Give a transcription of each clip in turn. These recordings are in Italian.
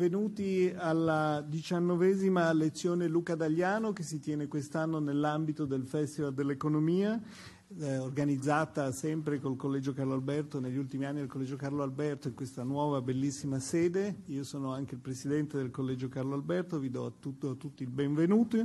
Benvenuti alla diciannovesima lezione Luca Dagliano che si tiene quest'anno nell'ambito del Festival dell'Economia, eh, organizzata sempre col Collegio Carlo Alberto, negli ultimi anni del Collegio Carlo Alberto in questa nuova bellissima sede. Io sono anche il Presidente del Collegio Carlo Alberto, vi do a, tutto, a tutti il benvenuto.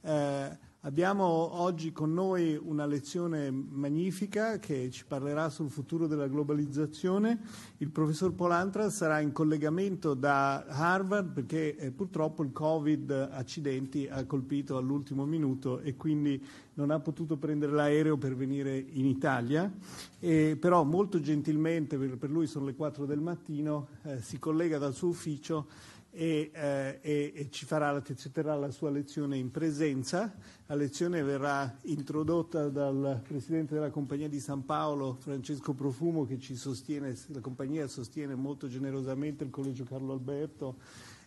Eh, Abbiamo oggi con noi una lezione magnifica che ci parlerà sul futuro della globalizzazione. Il professor Polantra sarà in collegamento da Harvard perché eh, purtroppo il Covid accidenti ha colpito all'ultimo minuto e quindi non ha potuto prendere l'aereo per venire in Italia, e, però molto gentilmente, per, per, lui sono le 4 del mattino, eh, si collega dal suo ufficio e, eh, e, ci, farà, ci terrà la sua lezione in presenza. La lezione verrà introdotta dal Presidente della Compagnia di San Paolo, Francesco Profumo, che ci sostiene, la compagnia sostiene molto generosamente il Collegio Carlo Alberto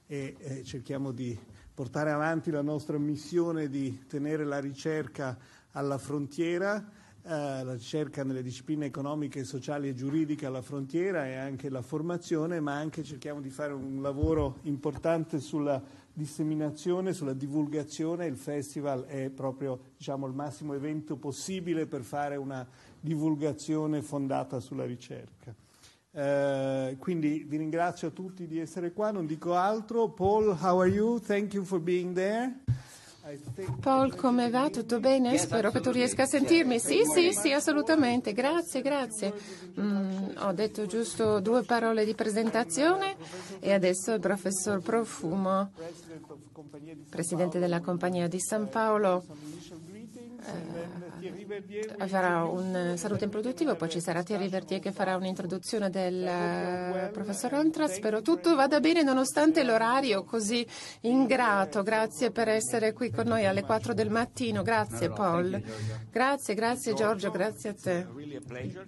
e eh, cerchiamo di portare avanti la nostra missione di tenere la ricerca alla frontiera la ricerca nelle discipline economiche, sociali e giuridiche alla frontiera e anche la formazione, ma anche cerchiamo di fare un lavoro importante sulla disseminazione, sulla divulgazione. Il festival è proprio diciamo, il massimo evento possibile per fare una divulgazione fondata sulla ricerca. Uh, quindi vi ringrazio a tutti di essere qua, non dico altro. Paul, how are you? Thank you for being there. Paul, come va? Tutto bene? Spero che tu riesca a sentirmi. Sì, sì, sì, assolutamente. Grazie, grazie. Mm, ho detto giusto due parole di presentazione e adesso il professor Profumo, presidente della Compagnia di San Paolo, eh, farà un saluto introduttivo, poi ci sarà Thierry Vertier che farà un'introduzione del eh, professor Antra. Spero tutto vada bene nonostante l'orario così ingrato. Grazie per essere qui con noi alle 4 del mattino. Grazie Paul. Grazie, grazie Giorgio, grazie a te.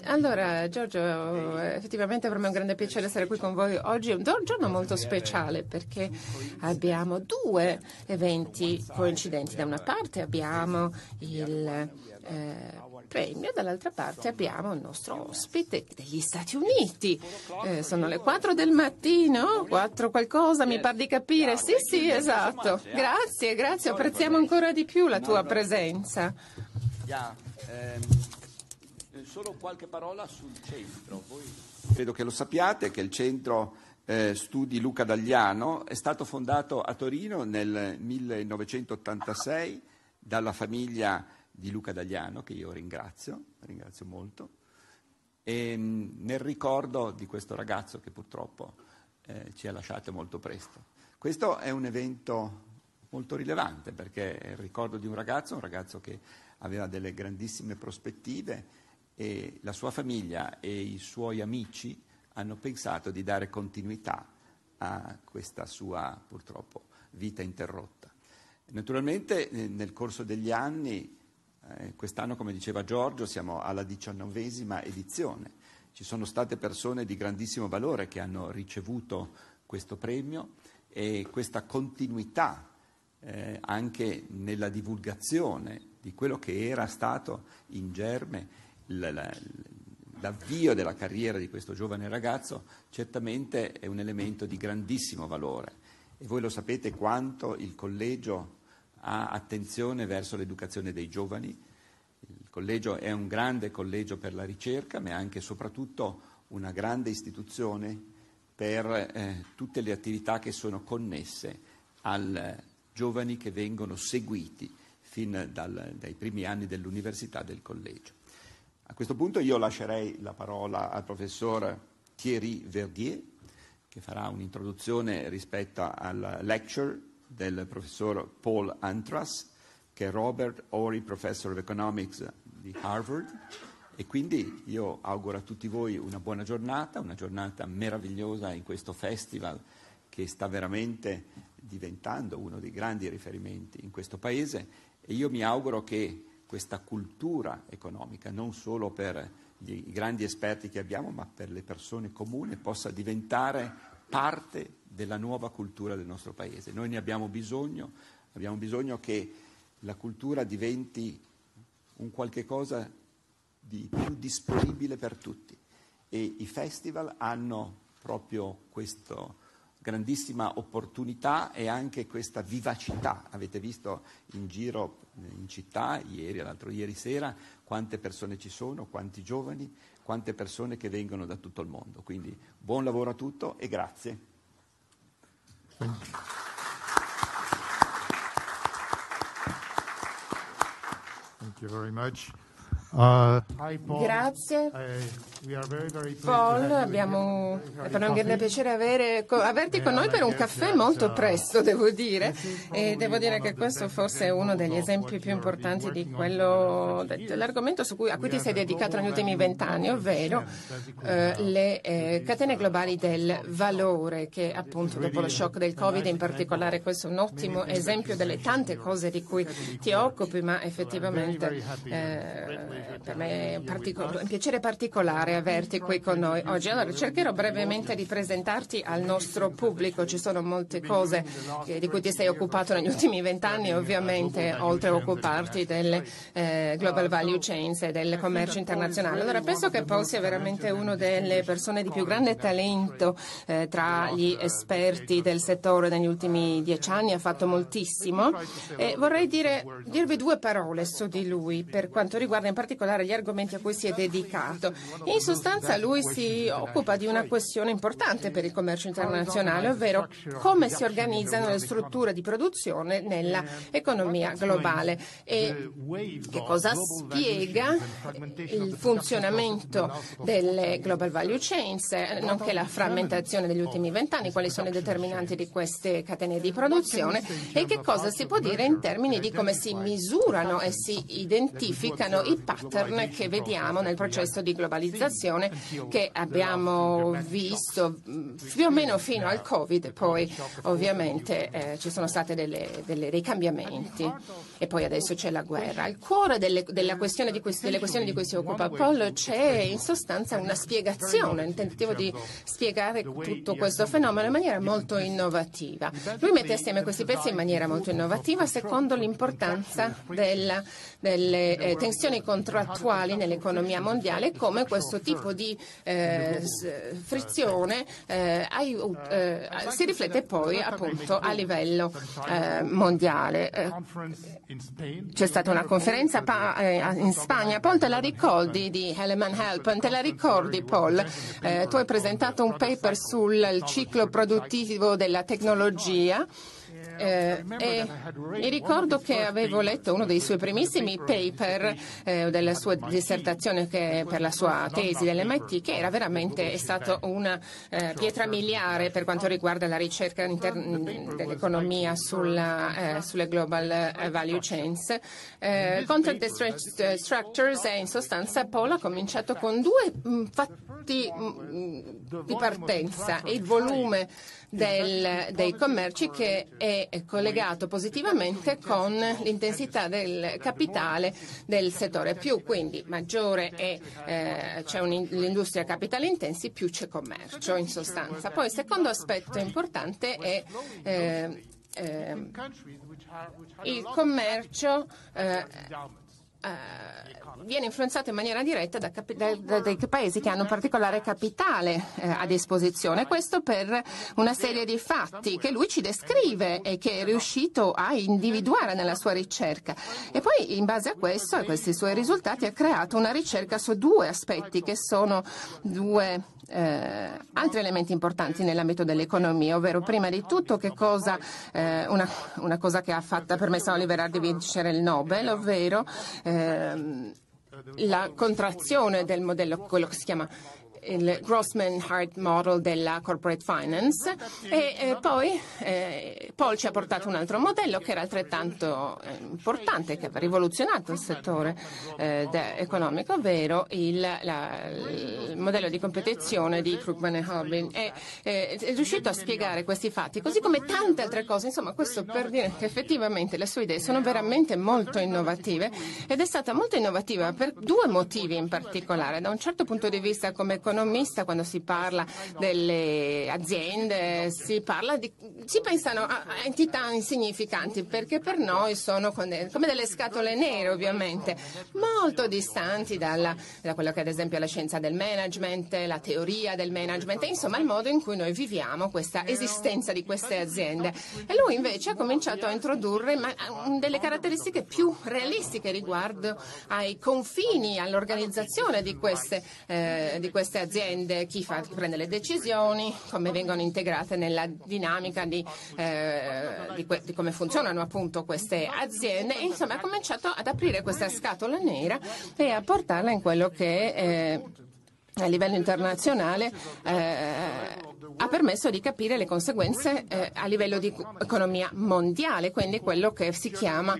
Allora Giorgio, effettivamente per me è un grande piacere essere qui con voi oggi. È un giorno molto speciale perché abbiamo due eventi coincidenti. Da una parte abbiamo il eh, premio, dall'altra parte abbiamo il nostro ospite degli Stati Uniti. Eh, sono le 4 del mattino, 4 qualcosa, mi par di capire. Sì, sì, esatto. Grazie, grazie, apprezziamo ancora di più la tua presenza. Ehm, solo qualche parola sul centro. Voi credo che lo sappiate che il centro eh, studi Luca Dagliano è stato fondato a Torino nel 1986 dalla famiglia di Luca Dagliano, che io ringrazio, ringrazio molto, e nel ricordo di questo ragazzo che purtroppo eh, ci ha lasciato molto presto. Questo è un evento molto rilevante perché è il ricordo di un ragazzo, un ragazzo che aveva delle grandissime prospettive e la sua famiglia e i suoi amici hanno pensato di dare continuità a questa sua purtroppo vita interrotta. Naturalmente eh, nel corso degli anni eh, quest'anno, come diceva Giorgio, siamo alla diciannovesima edizione. Ci sono state persone di grandissimo valore che hanno ricevuto questo premio e questa continuità eh, anche nella divulgazione di quello che era stato in germe l'avvio della carriera di questo giovane ragazzo certamente è un elemento di grandissimo valore e voi lo sapete quanto il collegio ha attenzione verso l'educazione dei giovani. Il collegio è un grande collegio per la ricerca, ma è anche e soprattutto una grande istituzione per eh, tutte le attività che sono connesse ai giovani che vengono seguiti fin dal, dai primi anni dell'università del collegio. A questo punto io lascerei la parola al professor Thierry Verdier, che farà un'introduzione rispetto alla lecture del professor Paul Antras, che è Robert Ori Professor of Economics di Harvard. E quindi io auguro a tutti voi una buona giornata, una giornata meravigliosa in questo festival che sta veramente diventando uno dei grandi riferimenti in questo Paese e io mi auguro che questa cultura economica, non solo per i grandi esperti che abbiamo, ma per le persone comuni, possa diventare parte della nuova cultura del nostro Paese. Noi ne abbiamo bisogno, abbiamo bisogno che la cultura diventi un qualche cosa di più disponibile per tutti e i festival hanno proprio questo grandissima opportunità e anche questa vivacità. Avete visto in giro in città, ieri, l'altro ieri sera, quante persone ci sono, quanti giovani, quante persone che vengono da tutto il mondo. Quindi buon lavoro a tutto e grazie. Thank you very much. Uh, Paul. Grazie. Uh, very, very Paul, abbiamo, è per un grande piacere avere, co- averti con noi per un caffè molto presto, devo dire, e devo dire che questo forse è uno degli esempi più importanti di quello, de- dell'argomento su cui, a cui ti sei dedicato negli ultimi vent'anni, ovvero eh, le eh, catene globali del valore, che appunto dopo lo shock del Covid in particolare questo è un ottimo esempio delle tante cose di cui ti occupi, ma effettivamente eh, per me è un, particol- un piacere particolare averti qui con noi oggi. Allora, cercherò brevemente di presentarti al nostro pubblico. Ci sono molte cose eh, di cui ti sei occupato negli ultimi vent'anni, ovviamente, oltre a occuparti delle eh, global value chains e del commercio internazionale. Allora, penso che Paul sia veramente una delle persone di più grande talento eh, tra gli esperti del settore negli ultimi dieci anni, ha fatto moltissimo. E vorrei dire, dirvi due parole su di lui per quanto riguarda in particolare gli argomenti a cui si è dedicato. In sostanza lui si occupa di una questione importante per il commercio internazionale, ovvero come si organizzano le strutture di produzione nell'economia globale e che cosa spiega il funzionamento delle global value chains, nonché la frammentazione degli ultimi vent'anni, quali sono i determinanti di queste catene di produzione e che cosa si può dire in termini di come si misurano e si identificano i pattern che vediamo nel processo di globalizzazione che abbiamo visto mh, più o meno fino al Covid, poi ovviamente eh, ci sono stati dei cambiamenti e poi adesso c'è la guerra. Al cuore delle, della questione di cui, delle questioni di cui si occupa Paul c'è in sostanza una spiegazione, un tentativo di spiegare tutto questo fenomeno in maniera molto innovativa. Lui mette assieme questi pezzi in maniera molto innovativa secondo l'importanza della, delle eh, tensioni contrattuali nell'economia mondiale e come questo tipo di eh, frizione eh, eh, si riflette poi appunto a livello eh, mondiale. C'è stata una conferenza in Spagna, Paul te la ricordi di Heleman Helpen, te la ricordi Paul? Tu hai presentato un paper sul ciclo produttivo della tecnologia. Eh, e mi ricordo che avevo letto uno dei suoi primissimi paper eh, della sua dissertazione che, per la sua tesi dell'MIT che era veramente è stato una eh, pietra miliare per quanto riguarda la ricerca dell'economia sulla, eh, sulle global value chains. Eh, Contract Structures e in sostanza Paul ha cominciato con due mh, fatti mh, di partenza, il volume del, dei commerci che è collegato positivamente con l'intensità del capitale del settore. Più quindi maggiore è, eh, c'è l'industria capitale intensi, più c'è commercio in sostanza. Poi il secondo aspetto importante è eh, eh, il commercio eh, viene influenzato in maniera diretta da, capi- da, da, dai paesi che hanno particolare capitale eh, a disposizione. Questo per una serie di fatti che lui ci descrive e che è riuscito a individuare nella sua ricerca. E poi in base a questo, a questi suoi risultati, ha creato una ricerca su due aspetti che sono due eh, altri elementi importanti nell'ambito dell'economia, ovvero prima di tutto cosa, eh, una, una, cosa che ha fatto, permesso a Oliver di vincere il Nobel, ovvero ehm, la contrazione del modello, quello che si chiama il Grossman-Hart Model della Corporate Finance e eh, poi eh, Paul ci ha portato un altro modello che era altrettanto eh, importante, che aveva rivoluzionato il settore eh, economico, ovvero il, la, il, modello di competizione di Krugman e Harbin. E, eh, è riuscito a spiegare questi fatti, così come tante altre cose. Insomma, questo per dire che effettivamente le sue idee sono veramente molto innovative ed è stata molto innovativa per due motivi in particolare. Da un certo punto di vista come economista, quando si parla delle aziende, si, di, si pensano a entità insignificanti, perché per noi sono come delle scatole nere, ovviamente, molto distanti dalla, da quello che ad esempio è la scienza del management, la teoria del management, insomma il modo in cui noi viviamo questa esistenza di queste aziende. E lui invece ha cominciato a introdurre delle caratteristiche più realistiche riguardo ai confini, all'organizzazione di queste, eh, di queste aziende, chi, fa, prende le decisioni, come vengono integrate nella dinamica di, eh, di, di come funzionano appunto queste aziende. E, insomma, ha cominciato ad aprire questa scatola nera e a portarla in quello che eh, a livello internazionale eh, ha permesso di capire le conseguenze eh, a livello di economia mondiale, quindi quello che si chiama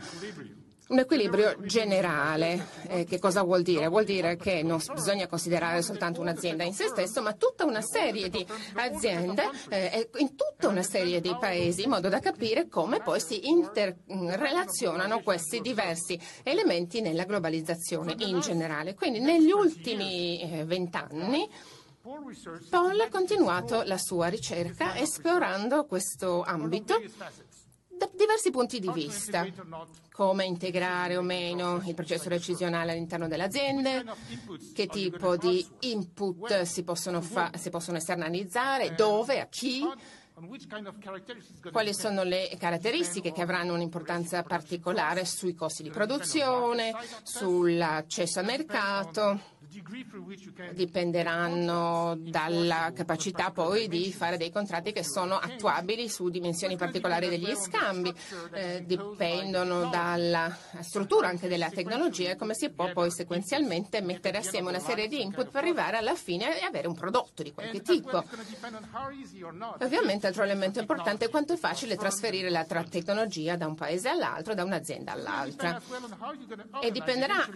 un equilibrio generale, eh, che cosa vuol dire? Vuol dire che non bisogna considerare soltanto un'azienda in se stesso, ma tutta una serie di aziende eh, in tutta una serie di paesi, in modo da capire come poi si interrelazionano questi diversi elementi nella globalizzazione in generale. Quindi negli ultimi eh, vent'anni Paul ha continuato la sua ricerca esplorando questo ambito da diversi punti di vista, come integrare o meno il processo decisionale all'interno delle aziende, che tipo di input si possono, fa- si possono esternalizzare, dove, a chi, quali sono le caratteristiche che avranno un'importanza particolare sui costi di produzione, sull'accesso al mercato dipenderanno dalla capacità poi di fare dei contratti che sono attuabili su dimensioni particolari degli scambi, eh, dipendono dalla struttura anche della tecnologia e come si può poi sequenzialmente mettere assieme una serie di input per arrivare alla fine e avere un prodotto di qualche tipo. Ovviamente altro elemento importante è quanto è facile trasferire la tecnologia da un paese all'altro, da un'azienda all'altra. E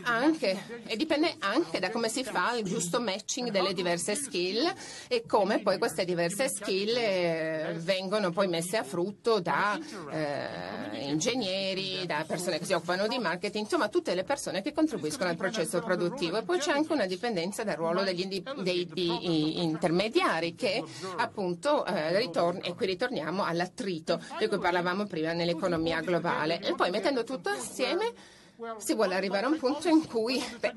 anche, e dipende anche da come si fa il giusto matching delle diverse skill e come poi queste diverse skill eh, vengono poi messe a frutto da eh, ingegneri, da persone che si occupano di marketing, insomma tutte le persone che contribuiscono al processo produttivo. E poi c'è anche una dipendenza dal ruolo degli indi- dei, dei intermediari che appunto eh, ritorn- e qui ritorniamo all'attrito di cui parlavamo prima nell'economia globale. E poi mettendo tutto assieme si vuole arrivare a un punto in cui beh,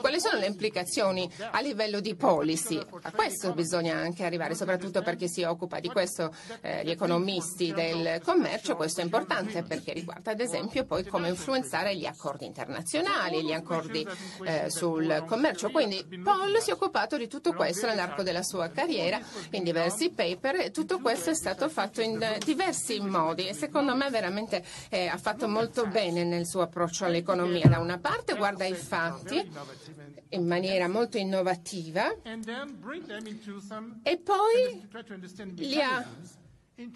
quali sono le implicazioni a livello di policy? A questo bisogna anche arrivare, soprattutto perché si occupa di questo eh, gli economisti del commercio, questo è importante perché riguarda ad esempio poi come influenzare gli accordi internazionali, gli accordi eh, sul commercio. Quindi Paul si è occupato di tutto questo nell'arco della sua carriera in diversi paper e tutto questo è stato fatto in diversi modi e secondo me veramente eh, ha fatto molto bene nel suo approccio approccio all'economia. Da una parte guarda i fatti in maniera molto innovativa e poi li ha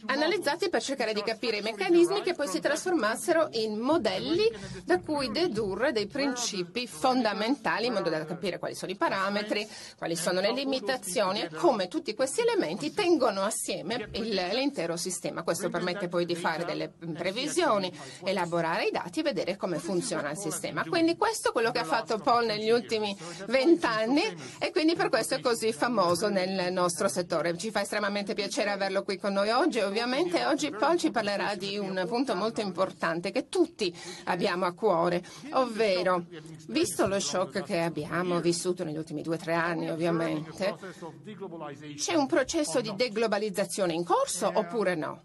analizzati per cercare di capire i meccanismi che poi si trasformassero in modelli da cui dedurre dei principi fondamentali in modo da capire quali sono i parametri, quali sono le limitazioni e come tutti questi elementi tengono assieme il, l'intero sistema. Questo permette poi di fare delle previsioni, elaborare i dati e vedere come funziona il sistema. Quindi questo è quello che ha fatto Paul negli ultimi vent'anni e quindi per questo è così famoso nel nostro settore. Ci fa estremamente piacere averlo qui con noi oggi oggi ovviamente oggi ci parlerà di un punto molto importante che tutti abbiamo a cuore, ovvero visto lo shock che abbiamo vissuto negli ultimi due o tre anni ovviamente, c'è un processo di deglobalizzazione in corso oppure no?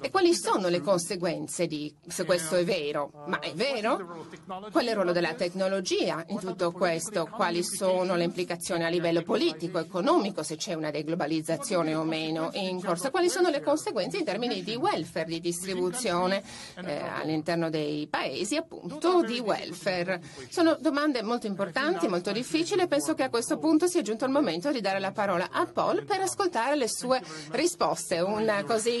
E quali sono le conseguenze di, se questo è vero? Ma è vero? Qual è il ruolo della tecnologia in tutto questo? Quali sono le implicazioni a livello politico, economico, se c'è una deglobalizzazione o meno in corso? Quali sono le conseguenze in termini di welfare, di distribuzione eh, all'interno dei paesi, appunto, di welfare? Sono domande molto importanti, molto difficili e penso che a questo punto sia giunto il momento di dare la parola a Paul per ascoltare le sue risposte. Un così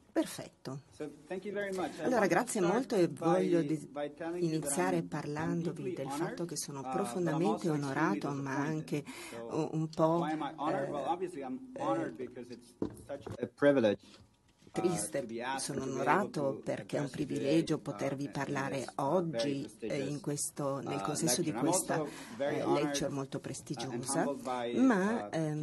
Perfetto. Allora grazie molto e voglio iniziare parlandovi del fatto che sono profondamente onorato ma anche un po' eh, eh triste, sono onorato perché è un privilegio potervi parlare oggi eh, questo, nel consesso di questa eh, lecture molto prestigiosa, ma ehm,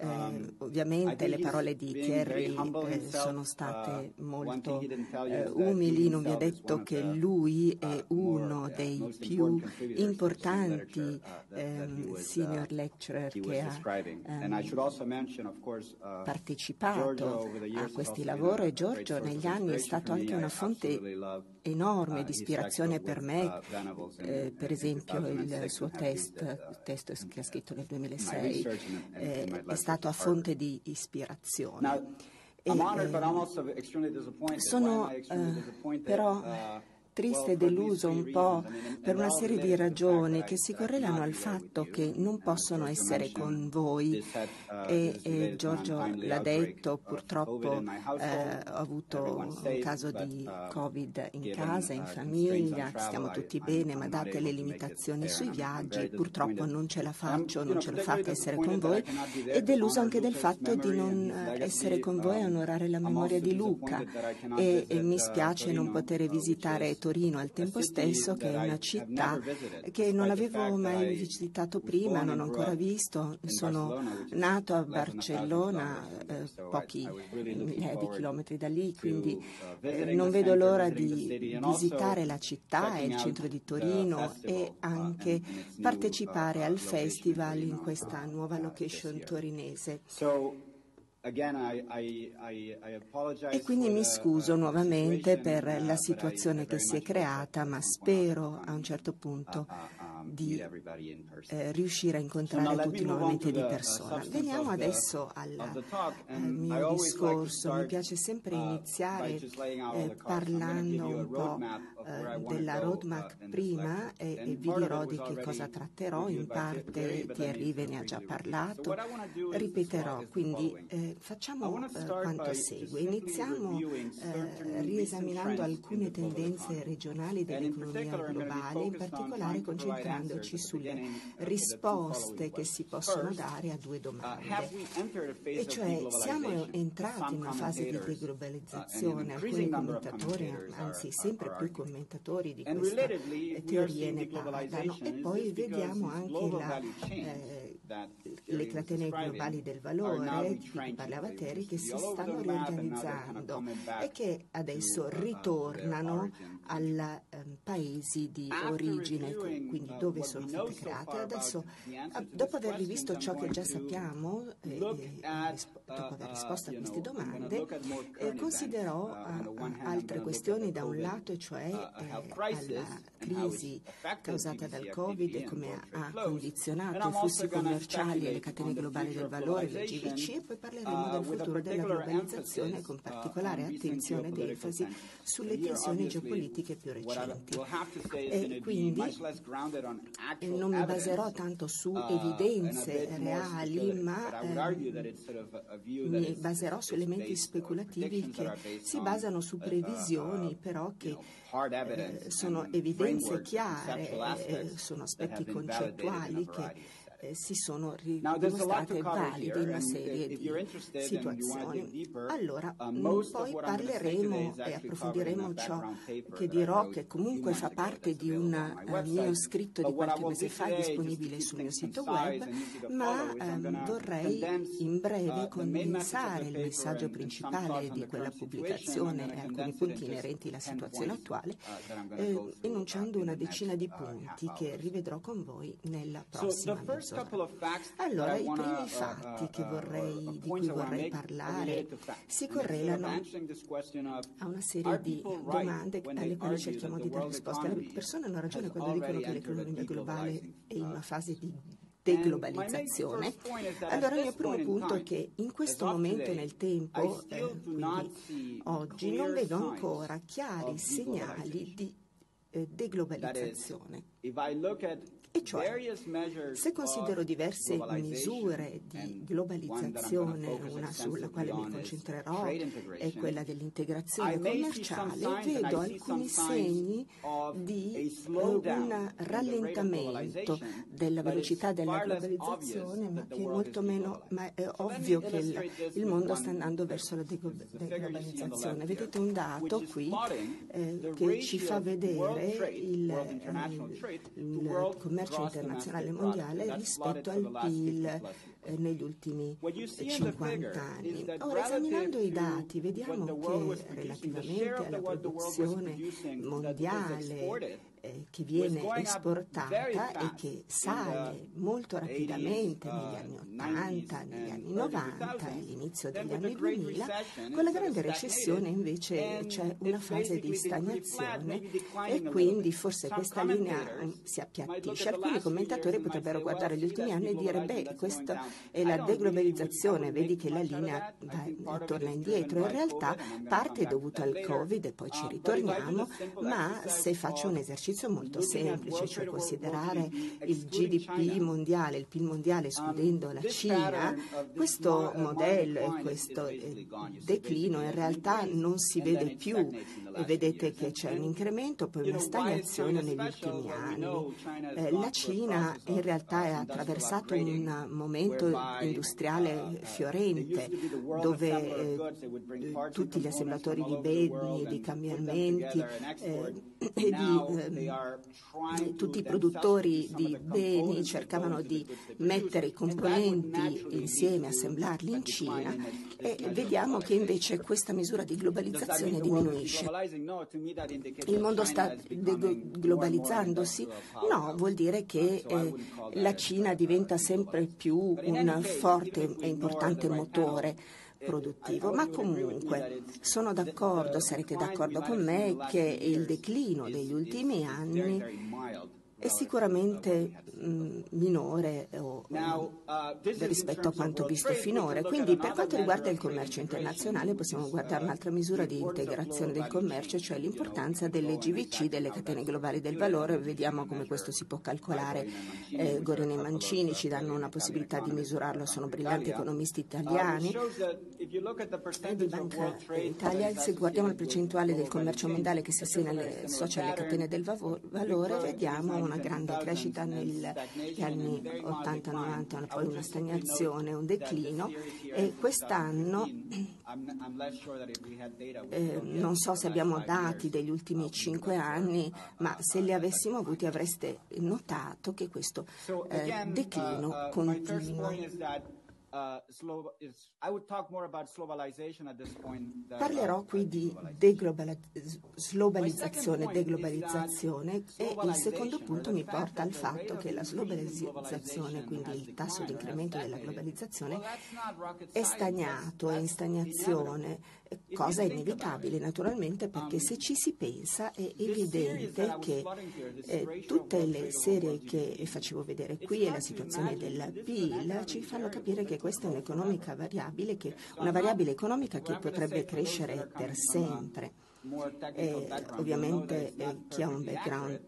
eh, ovviamente le parole di Thierry eh, sono state molto eh, umili, non vi ha detto che lui è uno dei più importanti ehm, senior lecturer che ha ehm, partecipato a questi lavori. e Giorgio negli anni è stato anche una fonte enorme di ispirazione per me, eh, per esempio il suo test, testo che ha scritto nel 2006 eh, è stato stato a fonte di ispirazione. E, ehm, sono eh, però triste e deluso un po' per una serie di ragioni che si correlano al fatto che non possono essere con voi. E, e Giorgio l'ha detto, purtroppo eh, ho avuto un caso di Covid in casa, in famiglia, stiamo tutti bene, ma date le limitazioni sui viaggi, purtroppo non ce la faccio, non ce la fate essere con voi. E deluso anche del fatto di non eh, essere con voi e onorare la memoria di Luca. E, e mi spiace non poter visitare tutti Torino al tempo stesso, che è una città che non avevo mai visitato prima, non ho ancora visto. Sono nato a Barcellona, eh, pochi migliaia di chilometri da lì, quindi eh, non vedo l'ora di visitare la città e il centro di Torino e anche partecipare al festival in questa nuova location torinese. E quindi mi scuso nuovamente per la situazione che si è creata, ma spero a un certo punto di eh, riuscire a incontrare tutti nuovamente di persona. Veniamo adesso al mio discorso. Mi piace sempre iniziare eh, parlando un po' eh, della roadmap prima e, e vi dirò di che cosa tratterò. In parte Thierry ve ne ha già parlato. Ripeterò, quindi eh, facciamo eh, quanto segue. Iniziamo eh, riesaminando alcune tendenze regionali dell'economia globale, in particolare concentrando concentrandoci sulle risposte che si possono dare a due domande. E cioè, siamo entrati in una fase di deglobalizzazione, alcuni commentatori, anzi sempre più commentatori di queste teorie ne parlano, e poi vediamo anche la... Eh, le catene globali del valore di cui parlava Terry che si stanno riorganizzando e che adesso ritornano ai um, ehm, paesi di origine, quindi dove sono state create. Adesso, ah, dopo aver rivisto ciò che già sappiamo, eh, eh, eh dopo aver risposto a queste domande, eh, considerò ah, altre questioni da un lato, e cioè eh, alla crisi causata dal Covid e come ha condizionato il flusso commerciale commerciali e le catene globali del valore, le GVC, e poi parleremo del futuro della globalizzazione con particolare attenzione ed enfasi sulle tensioni geopolitiche più recenti. E quindi non mi baserò tanto su evidenze reali, ma ehm, mi baserò su elementi speculativi che si basano su previsioni, però che eh, sono evidenze chiare, sono aspetti concettuali che eh, si sono dimostrate valide in una serie di situazioni. Allora, mm, poi parleremo e approfondiremo ciò che dirò, che comunque fa parte di un eh, mio scritto di qualche mese fa disponibile sul mio sito web, ma ehm, vorrei in breve condensare il messaggio principale di quella pubblicazione e alcuni punti inerenti alla situazione attuale, eh, enunciando una decina di punti che rivedrò con voi nella prossima lezione to facts. si And instead of correlano answering this question of, a una serie di domande alle quali cerchiamo di dare world risposte. Le persone hanno ragione quando dicono che l'economia globale è in una uh, fase di deglobalizzazione. Allora il mio primo punto è che in questo momento nel I tempo, eh, oggi, non vedo ancora chiari segnali di eh, deglobalizzazione. E cioè, se considero diverse misure di globalizzazione, una sulla quale mi concentrerò è quella dell'integrazione commerciale, vedo alcuni segni di eh, un rallentamento della velocità della globalizzazione, ma che è molto meno, è ovvio che il, il mondo sta andando verso la deglobalizzazione. Vedete un dato qui eh, che ci fa vedere il, to il world commercio internazionale mondiale rispetto al PIL 50 plus eh, negli ultimi What you see in the 50 figure is anni. Ora, esaminando i dati, vediamo che relativamente alla produzione mondiale eh, che viene esportata e che sale molto 80s, rapidamente uh, negli anni 90s 80, negli and anni early 90 e 2000s. all'inizio degli anni Great 2000. Recession, Con la grande recessione invece c'è una fase di stagnazione e quindi forse questa linea mm, si appiattisce. Alcuni commentatori potrebbero guardare gli ultimi anni e dire beh questa è la deglobalizzazione, vedi che la linea va- torna indietro. In realtà parte è dovuta al. Covid e poi ci Um, but if I do ritorniamo, ma se faccio un of esercizio molto semplice, cioè considerare il GDP mondiale, il PIL mondiale escludendo la Cina, questo uh, modello e questo eh, declino in realtà non si vede più. e vedete che c'è un incremento, poi una stagnazione negli ultimi anni. Eh, La Cina in realtà uh, ha industrial attraversato un momento industriale uh, uh, fiorente dove eh, tutti gli assemblatori di beni e di cambiamenti e di tutti i produttori di beni cercavano di mettere i componenti insieme, assemblarli in Cina. e vediamo che invece questa misura di globalizzazione diminuisce. Il mondo sta globalizzandosi? No, vuol dire che eh, la Cina diventa sempre più un forte e importante motore produttivo, I ma comunque sono d'accordo, sarete d'accordo con me che il declino degli ultimi anni è sicuramente mh, minore o, Now, uh, rispetto a quanto visto finora. Quindi per quanto riguarda il commercio internazionale possiamo guardare uh, un'altra misura di of integrazione del commercio, cioè l'importanza delle GVC, delle catene globali del valore, vediamo come questo si può calcolare. Eh, are e Mancini ci uh, danno una possibilità di misurarlo, sono brillanti economisti Uh, italiani. shows that if you look at the E di Banca trade Italia, se guardiamo la with percentuale del commercio mondiale che si it shows a assegna very alle, catene del valore, vediamo una grande 2000s crescita negli anni and very mild 80-90, decline. poi una stagnazione, un declino e quest'anno 2015. I'm, I'm less sure that if we had data, we eh, non so se abbiamo dati degli ultimi of cinque US, uh, anni, ma se li avessimo avuti avreste notato che questo eh, declino continua. Uh, slow Parlerò qui di deglobalization. deglobalizzazione, deglobalizzazione e il secondo punto mi porta al fatto che la globalizzazione, quindi il tasso di incremento della globalizzazione, è stagnato, è in stagnazione, cosa inevitabile naturalmente perché se ci si pensa è evidente che eh, tutte le serie che facevo vedere qui e la situazione del PIL ci fanno capire che questa è un'economica variabile, che, una variabile economica che potrebbe crescere per sempre. E, ovviamente eh, chi ha un background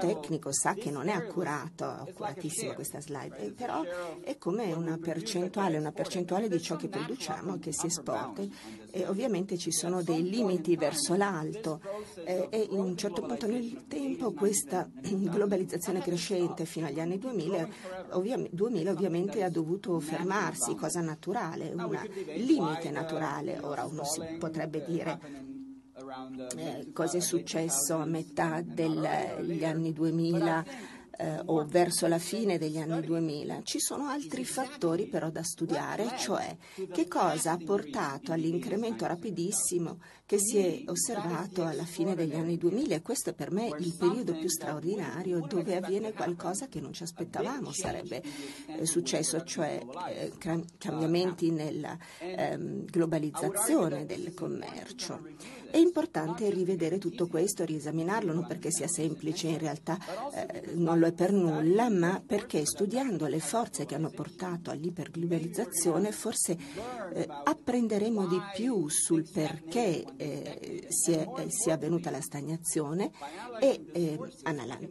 tecnico sa che non è accurato, accuratissima questa slide, però è come una percentuale, una percentuale di ciò che produciamo che si esporta. e ovviamente ci sono dei limiti verso l'alto. E in un certo punto nel tempo questa globalizzazione crescente fino agli anni 2000, ovvia- 2000 ovviamente ha dovuto fermarsi, cosa naturale, un limite naturale, ora uno si potrebbe dire eh, cosa è successo a metà degli anni 2000 eh, o verso la fine degli anni 2000. Ci sono altri fattori però da studiare, cioè che cosa ha portato all'incremento rapidissimo che si è osservato alla fine degli anni 2000 e questo è per me il periodo più straordinario dove avviene qualcosa che non ci aspettavamo sarebbe eh, successo, cioè eh, cam- cambiamenti nella ehm, globalizzazione del commercio. È importante rivedere tutto questo, riesaminarlo, non perché sia semplice, in realtà eh, non lo è per nulla, ma perché studiando le forze che hanno portato all'iperglobalizzazione forse eh, apprenderemo di più sul perché eh, si, è, si, è, avvenuta la stagnazione e eh,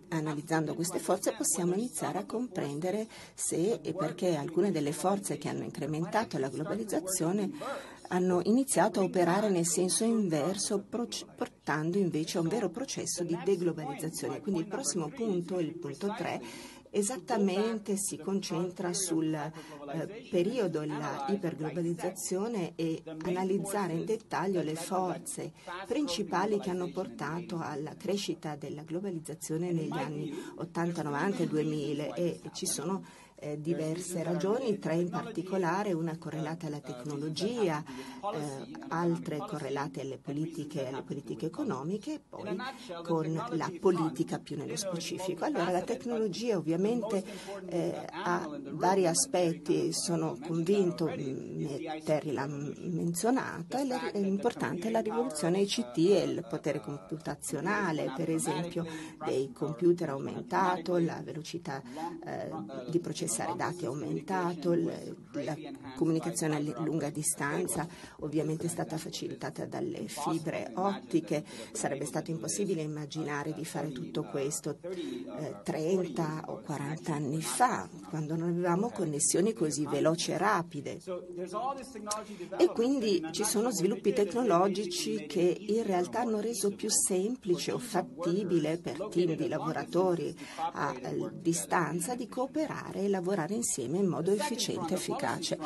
analizzando queste forze possiamo iniziare a comprendere se e perché alcune delle forze che hanno incrementato la globalizzazione hanno iniziato a operare nel senso inverso, portando invece a un vero processo di deglobalizzazione. Quindi il prossimo punto, il punto 3, esattamente si concentra sul eh, periodo della iperglobalizzazione e analizzare in dettaglio le forze principali che hanno portato alla crescita della globalizzazione negli anni 80, 90 e 2000 e ci sono eh, diverse ragioni, tre in particolare, una correlata alla tecnologia, eh, altre correlate alle politiche, alle politiche economiche e poi con la politica più nello specifico. Allora la tecnologia ovviamente eh, ha vari aspetti, sono convinto, Terry l'ha menzionata, è importante la rivoluzione ICT e il potere computazionale, per esempio dei computer aumentato, la velocità eh, di processamento processare dati è aumentato, la comunicazione a lunga distanza ovviamente è stata facilitata dalle fibre ottiche, sarebbe stato impossibile immaginare di fare tutto questo eh, 30 o 40 anni fa, quando non avevamo connessioni così veloci e rapide. E quindi ci sono sviluppi tecnologici che in realtà hanno reso più semplice o fattibile per team di lavoratori a eh, distanza di cooperare e lavorare insieme in modo efficiente e efficace.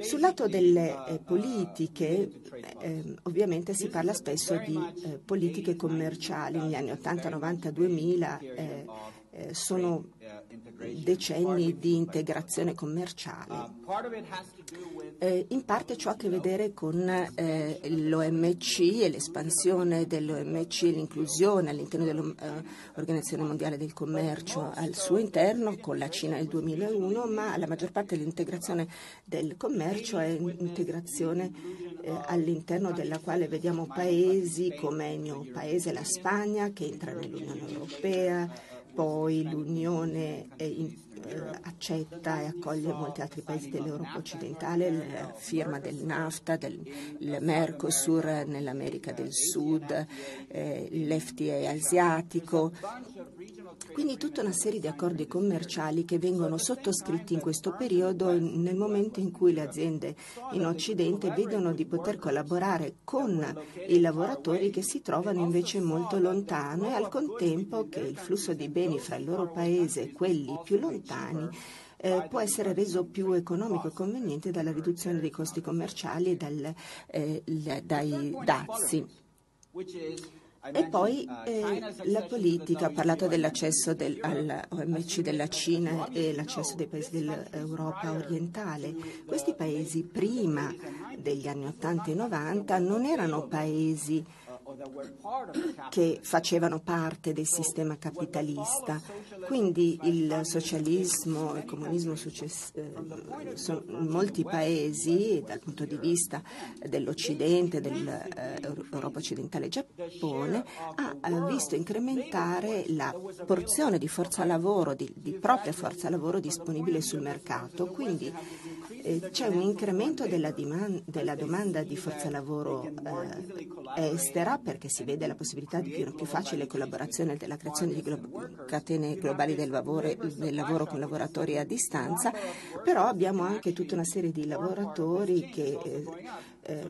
Sul lato delle eh, politiche, eh, ovviamente si parla spesso di eh, politiche commerciali negli anni 80, 90, 2000. Sono decenni di integrazione commerciale. Eh, in parte ciò ha a che vedere con eh, l'OMC e l'espansione dell'OMC e l'inclusione all'interno dell'Organizzazione Mondiale del Commercio al suo interno con la Cina nel 2001, ma la maggior parte dell'integrazione del commercio è integrazione eh, all'interno della quale vediamo paesi come il mio paese, la Spagna, che entra nell'Unione Europea, poi l'Unione eh, accetta e accoglie molti altri paesi dell'Europa occidentale, la firma del NAFTA, del Mercosur nell'America del Sud, eh, l'FTA asiatico, quindi tutta una serie di accordi commerciali che vengono sottoscritti in questo periodo nel momento in cui le aziende in Occidente vedono di poter collaborare con i lavoratori che si trovano invece molto lontano e al contempo che il flusso di beni fra il loro paese e quelli più lontani eh, può essere reso più economico e conveniente dalla riduzione dei costi commerciali e dal, eh, dai dazi. E poi eh, la politica, ha parlato dell'accesso del, all'OMC della Cina e l'accesso dei paesi dell'Europa orientale. Questi paesi prima degli anni 80 e 90 non erano paesi che facevano parte del sistema capitalista. Quindi il socialismo e il comunismo eh, in molti paesi, dal punto di vista dell'Occidente, dell'Europa occidentale e Giappone, ha visto incrementare la porzione di forza lavoro, di, di propria forza lavoro disponibile sul mercato. Quindi eh, c'è un incremento della, diman- della, domanda di forza lavoro eh, estera perché si vede la possibilità di più, più facile collaborazione della creazione di glo- catene globali del lavoro, del lavoro, con lavoratori a distanza, però abbiamo anche tutta una serie di lavoratori che eh, eh,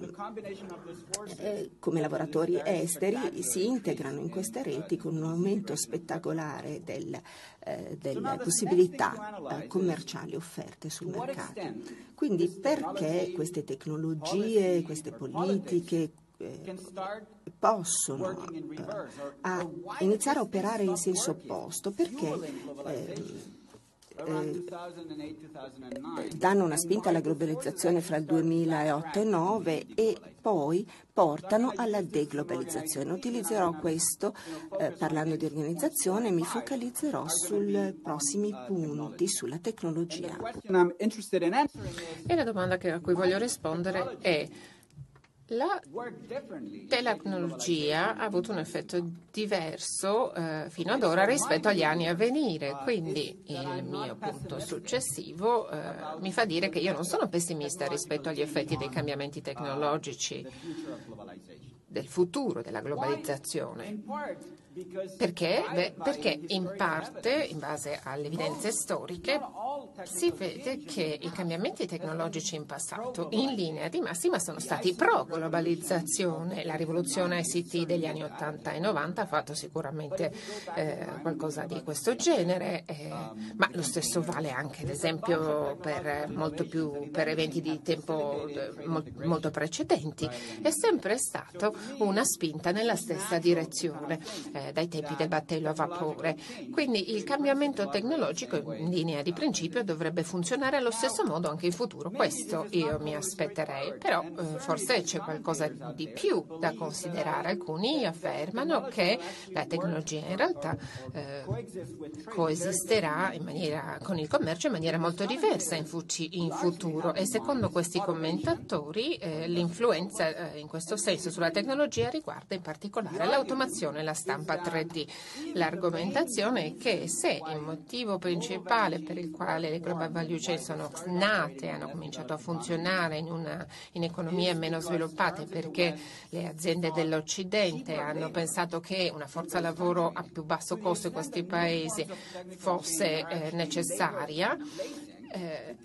eh, come lavoratori esteri si integrano in queste reti con un aumento spettacolare del, eh, delle possibilità eh, commerciali offerte sul mercato. Quindi perché queste tecnologie, queste politiche eh, possono eh, iniziare a operare in senso opposto? Perché eh, danno una spinta alla globalizzazione fra il 2008 e 2009 e poi portano alla deglobalizzazione. Utilizzerò questo eh, parlando di organizzazione e mi focalizzerò sui prossimi punti, sulla tecnologia. E la domanda a cui voglio rispondere è La tecnologia ha avuto un effetto diverso eh, fino ad ora rispetto agli anni a venire, quindi il mio punto successivo eh, mi fa dire che io non sono pessimista rispetto agli effetti dei cambiamenti tecnologici del futuro della globalizzazione. Perché? Beh, perché in parte, in base alle evidenze storiche, si vede che i cambiamenti tecnologici in passato, in linea di massima, sono stati pro-globalizzazione. La rivoluzione ICT degli anni 80 e 90 ha fatto sicuramente eh, qualcosa di questo genere, eh, ma lo stesso vale anche, ad esempio, per, più, per eventi di tempo eh, molto precedenti. È sempre stata una spinta nella stessa direzione eh, dai tempi del battello a vapore. Quindi il cambiamento tecnologico in linea di principio dovrebbe funzionare allo stesso modo anche in futuro. Questo io mi aspetterei, però eh, forse c'è qualcosa di più da considerare. Alcuni affermano che la tecnologia in realtà eh, coesisterà maniera, con il commercio in maniera molto diversa in, fuci, in futuro e secondo questi commentatori eh, l'influenza eh, in questo senso sulla tecnologia riguarda in particolare l'automazione e la stampa stampa 3D. L'argomentazione è che se il motivo principale per il quale le global value chain sono nate, hanno cominciato a funzionare in, una, in economie meno sviluppate perché le aziende dell'Occidente hanno pensato che una forza lavoro a più basso costo in questi paesi fosse eh, necessaria, eh,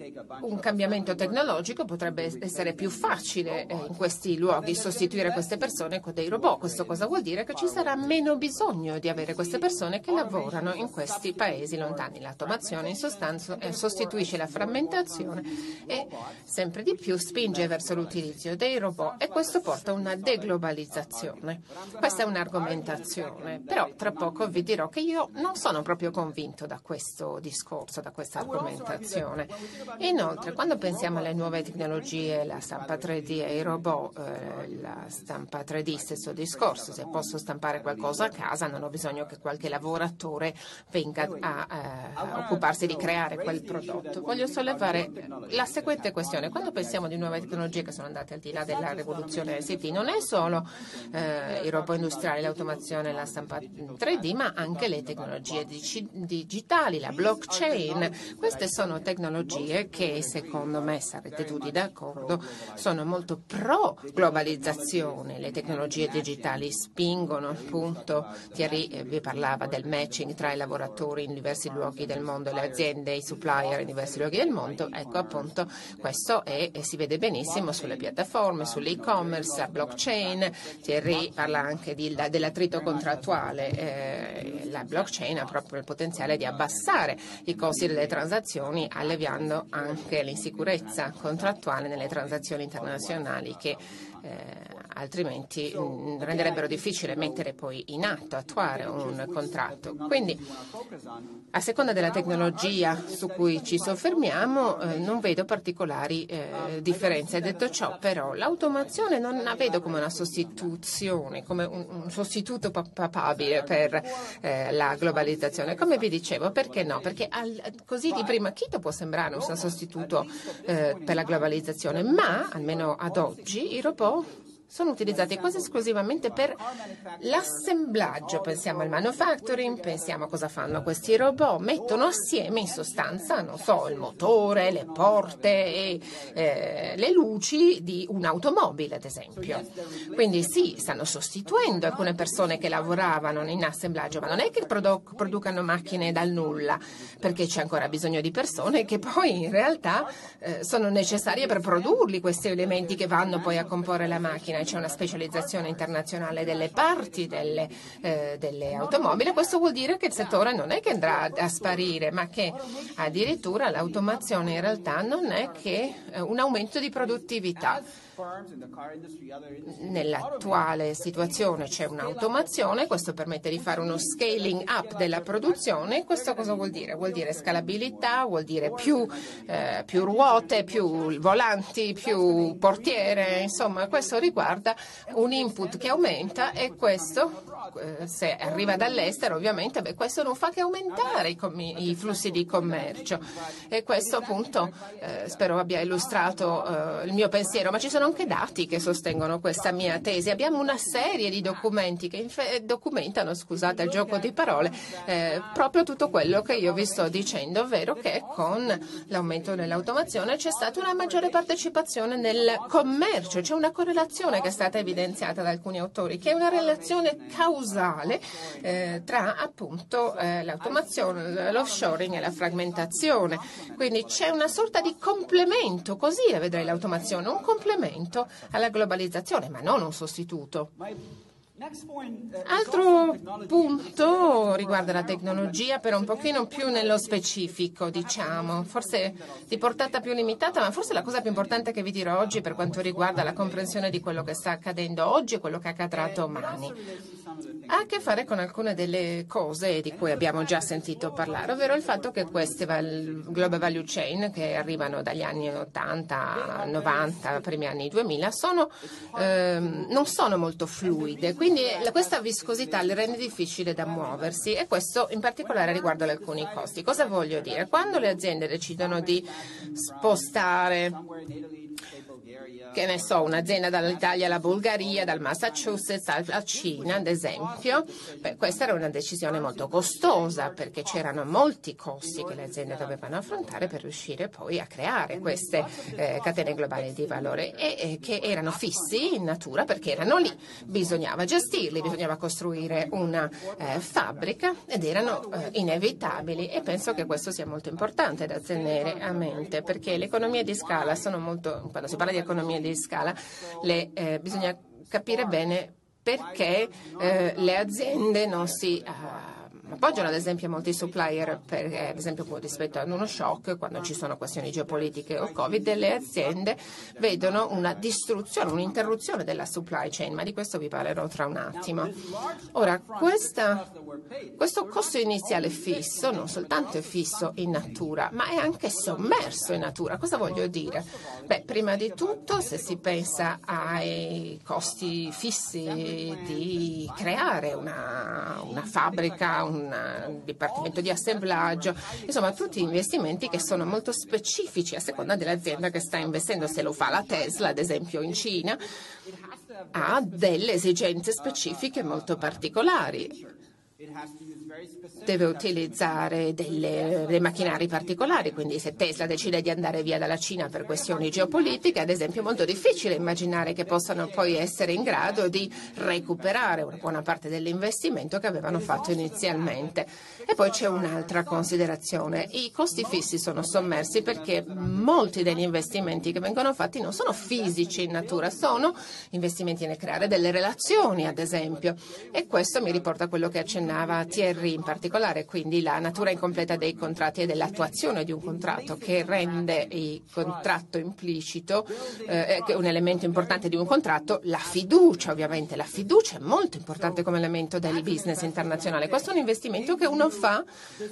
un cambiamento tecnologico potrebbe essere più facile eh, in questi luoghi sostituire queste persone con dei robot. Questo cosa vuol dire? Che ci sarà meno bisogno di avere queste persone che lavorano in questi paesi lontani. L'automazione in sostanza eh, sostituisce la frammentazione e sempre di più spinge verso l'utilizzo dei robot e questo porta a una deglobalizzazione. Questa è un'argomentazione, però tra poco vi dirò che io non sono proprio convinto da questo discorso, da questa argomentazione produzione. Inoltre, quando pensiamo alle nuove tecnologie, la stampa 3D e i robot, eh, la stampa 3D stesso discorso, se posso stampare qualcosa a casa non ho bisogno che qualche lavoratore venga a, eh, a occuparsi di creare quel prodotto. Voglio sollevare la seguente questione. Quando pensiamo di nuove tecnologie che sono andate al di là della rivoluzione ICT, non è solo eh, i robot industriali, l'automazione, la stampa 3D, ma anche le tecnologie digitali, la blockchain. Queste sono tecnologie tecnologie che secondo me sarete tutti d'accordo sono molto pro globalizzazione. Le tecnologie digitali spingono appunto, Thierry eh, vi parlava del matching tra i lavoratori in diversi luoghi del mondo, le aziende, i supplier in diversi luoghi del mondo, ecco appunto questo è, si vede benissimo sulle piattaforme, sull'e-commerce, blockchain, Thierry parla anche di, dell'attrito contrattuale, eh, la blockchain ha proprio il potenziale di abbassare i costi delle transazioni alle alleviando anche l'insicurezza contrattuale nelle transazioni internazionali che eh, altrimenti mm, renderebbero difficile mettere poi in atto, attuare un contratto. Quindi, a seconda della tecnologia su cui ci soffermiamo, eh, non vedo particolari eh, differenze. Detto ciò, però, l'automazione non la vedo come una sostituzione, come un, sostituto papabile per eh, la globalizzazione. Come vi dicevo, perché no? Perché così di prima chito può sembrare un sostituto per la globalizzazione, ma almeno ad oggi i robot sono utilizzati quasi esclusivamente per l'assemblaggio. Pensiamo al manufacturing, pensiamo a cosa fanno questi robot. Mettono assieme in sostanza, non so, il motore, le porte e eh, le luci di un'automobile, ad esempio. Quindi sì, stanno sostituendo alcune persone che lavoravano in assemblaggio, ma non è che produ- producano macchine dal nulla, perché c'è ancora bisogno di persone che poi in realtà eh, sono necessarie per produrli questi elementi che vanno poi a comporre la macchina c'è una specializzazione internazionale delle parti delle, eh, delle, automobili, questo vuol dire che il settore non è che andrà a sparire, ma che addirittura l'automazione in realtà non è che eh, un aumento di produttività. Nell'attuale situazione c'è un'automazione, questo permette di fare uno scaling up della produzione. Questo cosa vuol dire? Vuol dire scalabilità, vuol dire più, eh, più ruote, più volanti, più portiere, insomma questo riguarda un input che aumenta e questo eh, se arriva dall'estero ovviamente beh, questo non fa che aumentare i, i, flussi di commercio. E questo appunto eh, spero abbia illustrato eh, il mio pensiero, ma ci sono anche dati che sostengono questa mia tesi. Abbiamo una serie di documenti che infe- documentano, scusate il gioco di parole, eh, proprio tutto quello che io vi sto dicendo, ovvero che con l'aumento dell'automazione c'è stata una maggiore partecipazione nel commercio, c'è una correlazione che è stata evidenziata da alcuni autori, che è una relazione causale eh, tra appunto eh, l'automazione, l'offshoring e la fragmentazione. Quindi c'è una sorta di complemento, così la vedrei l'automazione, un complemento alla globalizzazione, ma non un sostituto. Altro punto riguarda la tecnologia, però un pochino più nello specifico, diciamo, forse di portata più limitata, ma forse la cosa più importante che vi dirò oggi per quanto riguarda la comprensione di quello che sta accadendo oggi e quello che accadrà domani ha a che fare con alcune delle cose di cui abbiamo già sentito parlare, ovvero il fatto che queste global value chain che arrivano dagli anni 80, 90, primi anni 2000, sono, ehm, non sono molto fluide, quindi questa viscosità le rende difficile da muoversi e questo in particolare riguarda alcuni costi. Cosa voglio dire? Quando le aziende decidono di spostare che ne so, un'azienda dall'Italia alla Bulgaria, dal Massachusetts alla Cina, ad esempio, beh, questa era una decisione molto costosa perché c'erano molti costi che le aziende dovevano affrontare per riuscire poi a creare queste eh, catene globali di valore e eh, che erano fissi in natura perché erano lì, bisognava gestirli, bisognava costruire una eh, fabbrica ed erano eh, inevitabili e penso che questo sia molto importante da tenere a mente perché le economie di scala sono molto, quando si parla di economie di scala, le, eh, bisogna capire bene perché eh, le aziende non si uh, appoggiano ad esempio molti supplier per, ad esempio rispetto ad uno shock quando ci sono questioni geopolitiche o Covid, le aziende vedono una distruzione, un'interruzione della supply chain, ma di questo vi parlerò tra un attimo. Ora, questa, questo costo iniziale fisso non soltanto è fisso in natura, ma è anche sommerso in natura. Cosa voglio dire? Beh, prima di tutto, se si pensa ai costi fissi di creare una, una fabbrica, un un eh, dipartimento di assemblaggio, insomma tutti investimenti che sono molto specifici a seconda dell'azienda che sta investendo. Se lo fa la Tesla, ad esempio in Cina, ha delle esigenze specifiche molto particolari deve utilizzare delle, dei macchinari particolari, quindi se Tesla decide di andare via dalla Cina per questioni geopolitiche, ad esempio è molto difficile immaginare che possano poi essere in grado di recuperare una buona parte dell'investimento che avevano fatto inizialmente. E poi c'è un'altra considerazione, i costi fissi sono sommersi perché molti degli investimenti che vengono fatti non sono fisici in natura, sono investimenti nel creare delle relazioni, ad esempio, e questo mi riporta a quello che accennava Thierry in particolare quindi la natura incompleta dei contratti e dell'attuazione di un contratto che rende il contratto implicito, eh, un elemento importante di un contratto, la fiducia ovviamente. La fiducia è molto importante come elemento del business internazionale. Questo è un investimento che uno fa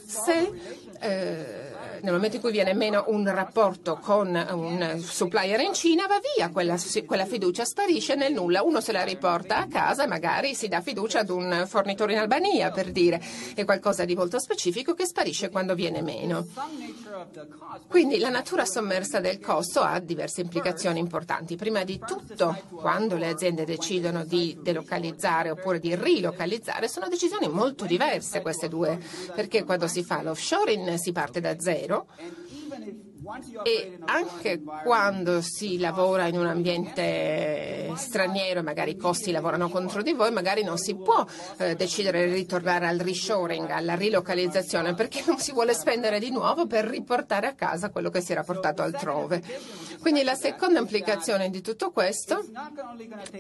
se eh, nel momento in cui viene meno un rapporto con un supplier in Cina va via quella, quella fiducia, sparisce nel nulla. Uno se la riporta a casa e magari si dà fiducia ad un fornitore in Albania per dire. È qualcosa di molto specifico che sparisce quando viene meno. Quindi la natura sommersa del costo ha diverse implicazioni importanti. Prima di tutto, quando le aziende decidono di delocalizzare oppure di rilocalizzare, sono decisioni molto diverse queste due, perché quando si fa l'offshoring si parte da zero e anche quando si lavora in un ambiente straniero, magari i costi lavorano contro di voi, magari non si può eh, decidere di ritornare al reshoring, alla rilocalizzazione, perché non si vuole spendere di nuovo per riportare a casa quello che si era portato altrove. Quindi la seconda implicazione di tutto questo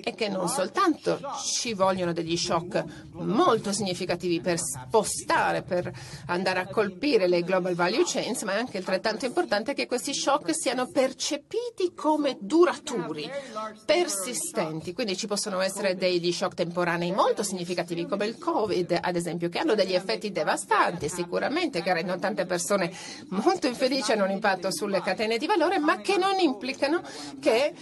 è che non soltanto ci vogliono degli shock molto significativi per spostare, per andare a colpire le global value chains, ma è anche altrettanto importante che questi shock siano percepiti come duraturi, persistenti. Quindi ci possono essere degli shock temporanei molto significativi come il Covid, ad esempio, che hanno degli effetti devastanti sicuramente, che rendono tante persone molto infelici, hanno un impatto sulle catene di valore, ma che non implicano che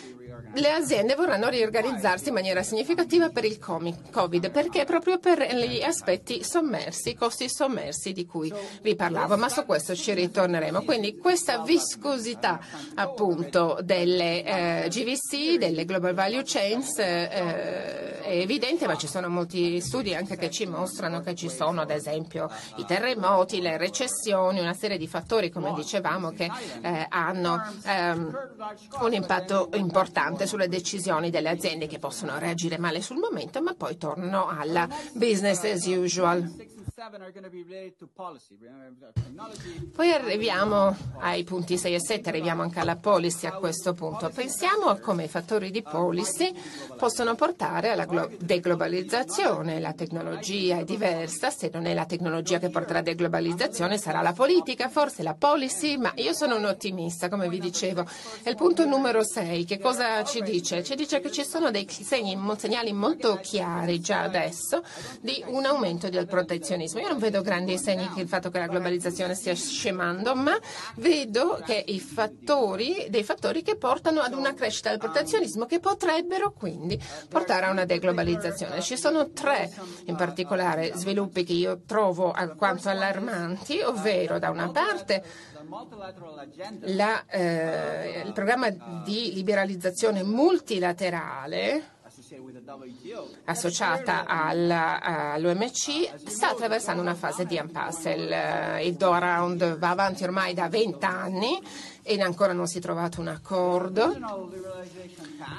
le aziende vorranno riorganizzarsi in maniera significativa per il Covid, perché proprio per gli aspetti sommersi, i costi sommersi di cui vi parlavo, ma su questo ci ritorneremo. Quindi questa visione viscosità appunto delle eh, GVC, delle Global Value Chains eh, è evidente, ma ci sono molti studi anche che ci mostrano che ci sono ad esempio i terremoti, le recessioni, una serie di fattori come dicevamo che eh, hanno ehm, un impatto importante sulle decisioni delle aziende che possono reagire male sul momento ma poi tornano alla business as usual. Poi arriviamo ai punti 6 e 7, arriviamo anche alla policy a questo punto. Pensiamo a come i fattori di policy possono portare alla deglobalizzazione. La tecnologia è diversa, se non è la tecnologia che porterà a deglobalizzazione sarà la politica, forse la policy, ma io sono un ottimista, come vi dicevo. E il punto numero 6, che cosa ci dice? Ci dice che ci sono dei segni, segnali molto chiari già adesso di un aumento del protezionismo protezionismo. Io non vedo grandi segni che il fatto che la globalizzazione stia scemando, ma vedo che i fattori, dei fattori che portano ad una crescita del protezionismo che potrebbero quindi portare a una deglobalizzazione. Ci sono tre in particolare sviluppi che io trovo alquanto allarmanti, ovvero da una parte la, eh, il programma di liberalizzazione multilaterale associata all'OMC sta attraversando una fase di impasse. Il, il Doha Round va avanti ormai da 20 anni e ancora non si è trovato un accordo.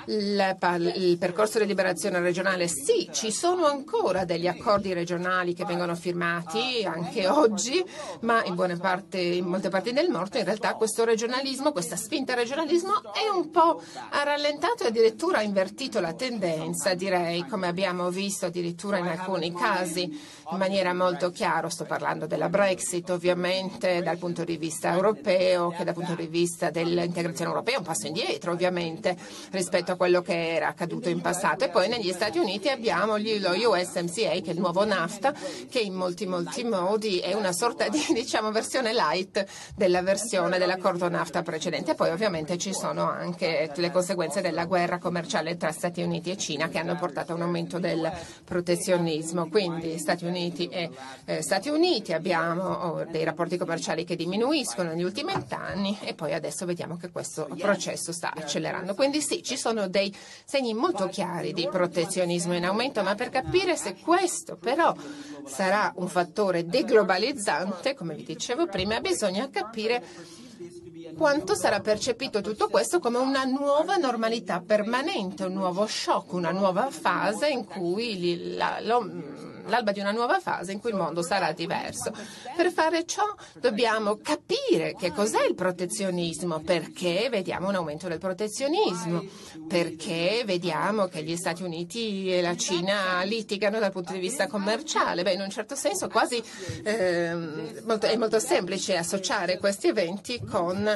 Il, il, percorso di liberazione regionale, sì, ci sono ancora degli accordi regionali che vengono firmati anche oggi, ma in, parte, in molte parti del mondo in realtà questo regionalismo, questa spinta al regionalismo è un po' rallentato e addirittura ha invertito la tendenza, direi, come abbiamo visto addirittura in alcuni casi in maniera molto chiara. Sto parlando della Brexit, ovviamente, dal punto di vista europeo, che dal punto di vista dell'integrazione europea, un passo indietro ovviamente rispetto a quello che era accaduto in passato. E poi negli Stati Uniti abbiamo lo USMCA, che è il nuovo NAFTA, che in molti, molti modi è una sorta di diciamo, versione light della versione dell'accordo NAFTA precedente. E poi ovviamente ci sono anche le conseguenze della guerra commerciale tra Stati Uniti e Cina che hanno portato a un aumento del protezionismo. Quindi Stati Uniti e eh, Stati Uniti abbiamo oh, dei rapporti commerciali che diminuiscono negli ultimi vent'anni e poi adesso vediamo che questo processo sta accelerando. Quindi sì, ci sono dei segni molto chiari di protezionismo in aumento, ma per capire se questo però sarà un fattore deglobalizzante, come vi dicevo prima, bisogna capire quanto sarà percepito tutto questo come una nuova normalità permanente, un nuovo shock, una nuova fase in cui la, lo, l'alba di una nuova fase in cui il mondo sarà diverso. Per fare ciò dobbiamo capire che cos'è il protezionismo, perché vediamo un aumento del protezionismo, perché vediamo che gli Stati Uniti e la Cina litigano dal punto di vista commerciale. Beh, in un certo senso quasi eh, molto, è molto semplice associare questi eventi con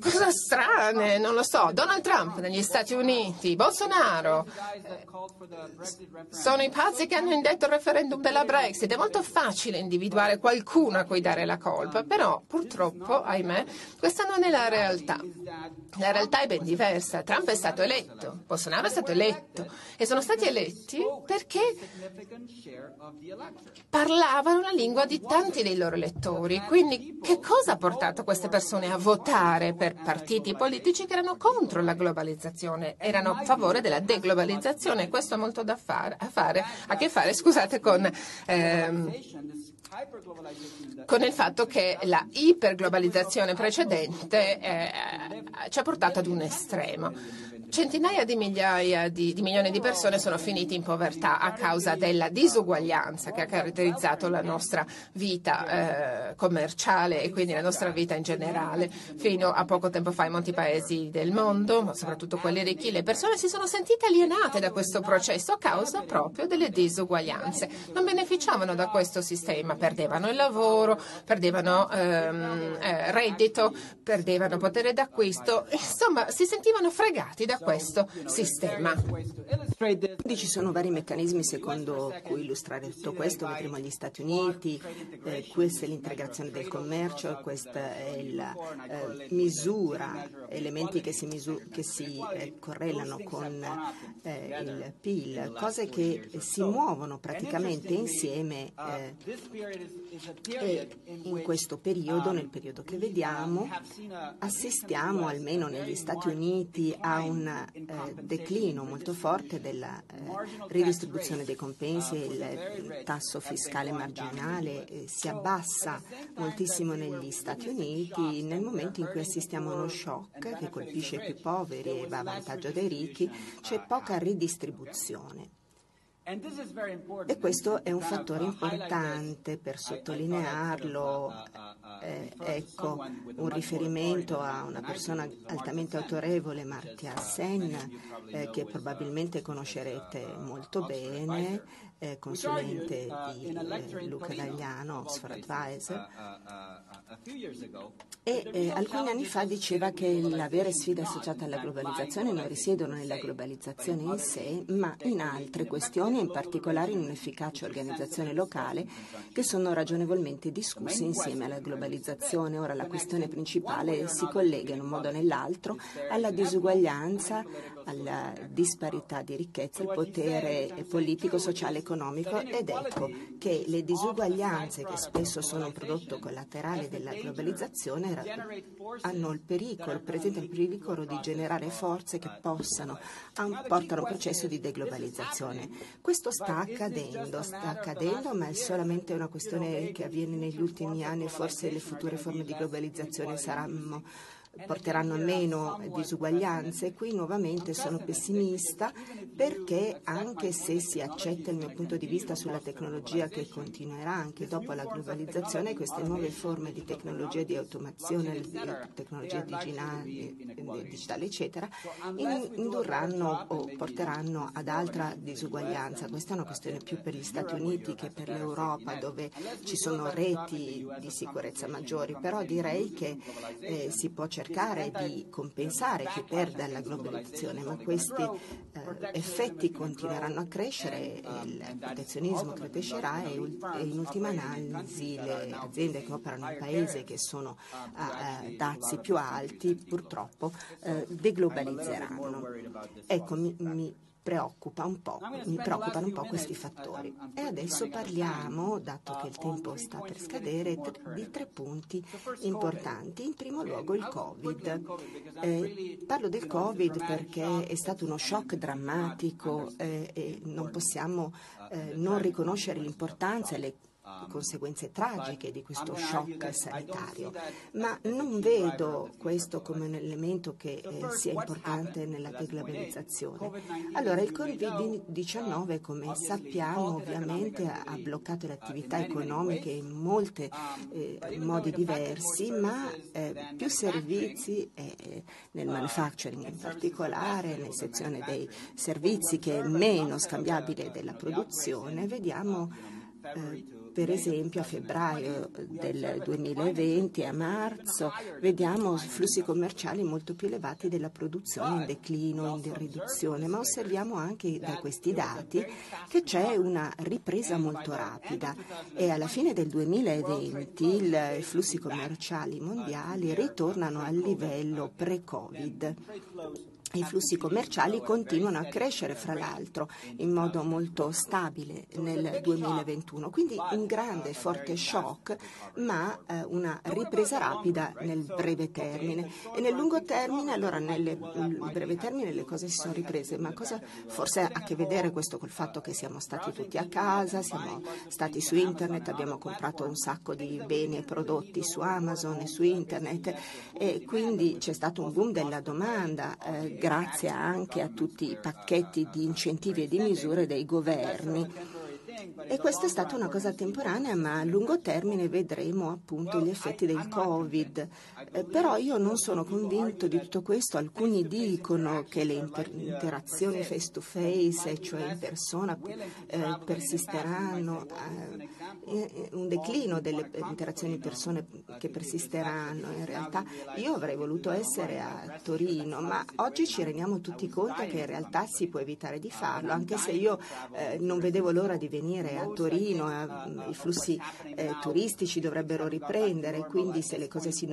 Cosa strane, non lo so. Donald Trump negli Stati Uniti, Bolsonaro, sono i pazzi che hanno indetto il referendum della Brexit. È molto facile individuare qualcuno a cui dare la colpa, però purtroppo, ahimè, questa non è la realtà. La realtà è ben diversa. Trump è stato eletto, Bolsonaro è stato eletto e sono stati eletti perché parlavano la lingua di tanti dei loro elettori. Quindi che cosa ha portato queste persone a votare per partiti politici che erano contro la globalizzazione, erano a favore della deglobalizzazione. Questo ha molto da fare, a, fare, a che fare scusate, con ehm, con il fatto che la iperglobalizzazione precedente eh, ci ha portato ad un estremo. Centinaia di migliaia di, di, milioni di persone sono finite in povertà a causa della disuguaglianza che ha caratterizzato la nostra vita eh, commerciale e quindi la nostra vita in generale. Fino a poco tempo fa in molti paesi del mondo, ma soprattutto quelli ricchi, le persone si sono sentite alienate da questo processo a causa proprio delle disuguaglianze. Non beneficiavano da questo sistema, perdevano il lavoro, perdevano ehm, eh, reddito, perdevano potere d'acquisto, insomma si sentivano fregati da questo sistema. Quindi ci sono vari meccanismi secondo cui illustrare tutto questo, vedremo gli Stati Uniti, eh, questa è l'integrazione del commercio, questa è la eh, misura, elementi che si, misu- che si eh, correlano con eh, il PIL, cose che si muovono praticamente insieme eh, e in questo periodo, nel periodo che vediamo, assistiamo almeno negli Stati Uniti a un eh, declino molto forte della eh, ridistribuzione dei compensi e il tasso fiscale marginale eh, si abbassa moltissimo negli Stati Uniti nel momento in cui assistiamo a uno shock che colpisce i più poveri e va a vantaggio dei ricchi, c'è poca ridistribuzione. E questo è un fattore importante per sottolinearlo. Eh, ecco, un riferimento a una persona altamente autorevole, Martia Sen, eh, che probabilmente conoscerete molto bene, eh, consulente di eh, Luca Dagliano, Oxford Advisor, e eh, alcuni anni fa diceva che la vera sfida associata alla globalizzazione non risiedono nella globalizzazione in sé, ma in altre questioni, in particolare in un'efficace organizzazione locale, che sono ragionevolmente discusse insieme alla globalizzazione. Ora la questione principale si collega in un modo o nell'altro alla disuguaglianza, alla disparità di ricchezza, il potere politico, sociale e economico ed ecco che le disuguaglianze che spesso sono un prodotto collaterale della globalizzazione hanno il pericolo, presentano il pericolo di generare forze che possano portare un processo di deglobalizzazione. Questo sta accadendo, sta accadendo, ma è solamente una questione che avviene negli ultimi anni, forse le future forme di globalizzazione saranno porteranno a meno disuguaglianze. Qui nuovamente sono pessimista perché anche se si accetta il mio punto di vista sulla tecnologia che continuerà anche dopo la globalizzazione, queste nuove forme di tecnologia di automazione, di tecnologia digitale, eccetera, indurranno o porteranno ad altra disuguaglianza. Questa è una questione più per gli Stati Uniti che per l'Europa dove ci sono reti di sicurezza maggiori, però direi che eh, si può cercare cercare di compensare chi perde alla globalizzazione, ma questi eh, effetti continueranno a crescere, il protezionismo crescerà e, in ultima analisi le aziende che operano in paesi che sono a eh, dazi più alti purtroppo eh, deglobalizzeranno. Ecco, mi, mi preoccupa un po', mi preoccupano un po' questi fattori. E adesso parliamo, dato che il tempo sta per scadere, di tre punti importanti. In primo luogo il Covid. Eh, parlo del Covid perché è stato uno shock drammatico eh, e non possiamo eh, non riconoscere l'importanza e le conseguenze tragiche di questo shock sanitario, ma non vedo questo come un elemento che eh, sia importante nella deglobalizzazione. Allora, il Covid-19, come sappiamo, ovviamente ha bloccato le attività economiche in molti eh, modi diversi, ma eh, più servizi eh, nel manufacturing in particolare, nella sezione dei servizi che è meno scambiabile della produzione, vediamo eh, per esempio a febbraio del 2020 a marzo vediamo flussi commerciali molto più elevati della produzione in declino, in riduzione, ma osserviamo anche da questi dati che c'è una ripresa molto rapida e alla fine del 2020 i flussi commerciali mondiali ritornano al livello pre-Covid. I flussi commerciali continuano a crescere, fra l'altro, in modo molto stabile nel 2021. Quindi un grande, forte shock, ma eh, una ripresa rapida nel breve termine. E nel lungo termine, allora nel breve termine le cose si sono riprese, ma cosa forse ha a che vedere questo col fatto che siamo stati tutti a casa, siamo stati su internet, abbiamo comprato un sacco di beni e prodotti su Amazon e su internet e quindi c'è stato un boom della domanda. Eh, grazie anche a tutti i pacchetti di incentivi e di misure dei governi E questa è stata una cosa temporanea, ma a lungo termine vedremo appunto gli effetti del Covid. Eh, però io non sono convinto di tutto questo. Alcuni dicono che le inter- interazioni face to face, cioè in persona, eh, persisteranno, eh, un declino delle interazioni persone che persisteranno. In realtà io avrei voluto essere a Torino, ma oggi ci rendiamo tutti conto che in realtà si può evitare di farlo, anche se io eh, non vedevo l'ora di venire a Torino, eh, i flussi eh, turistici dovrebbero riprendere, quindi se le cose si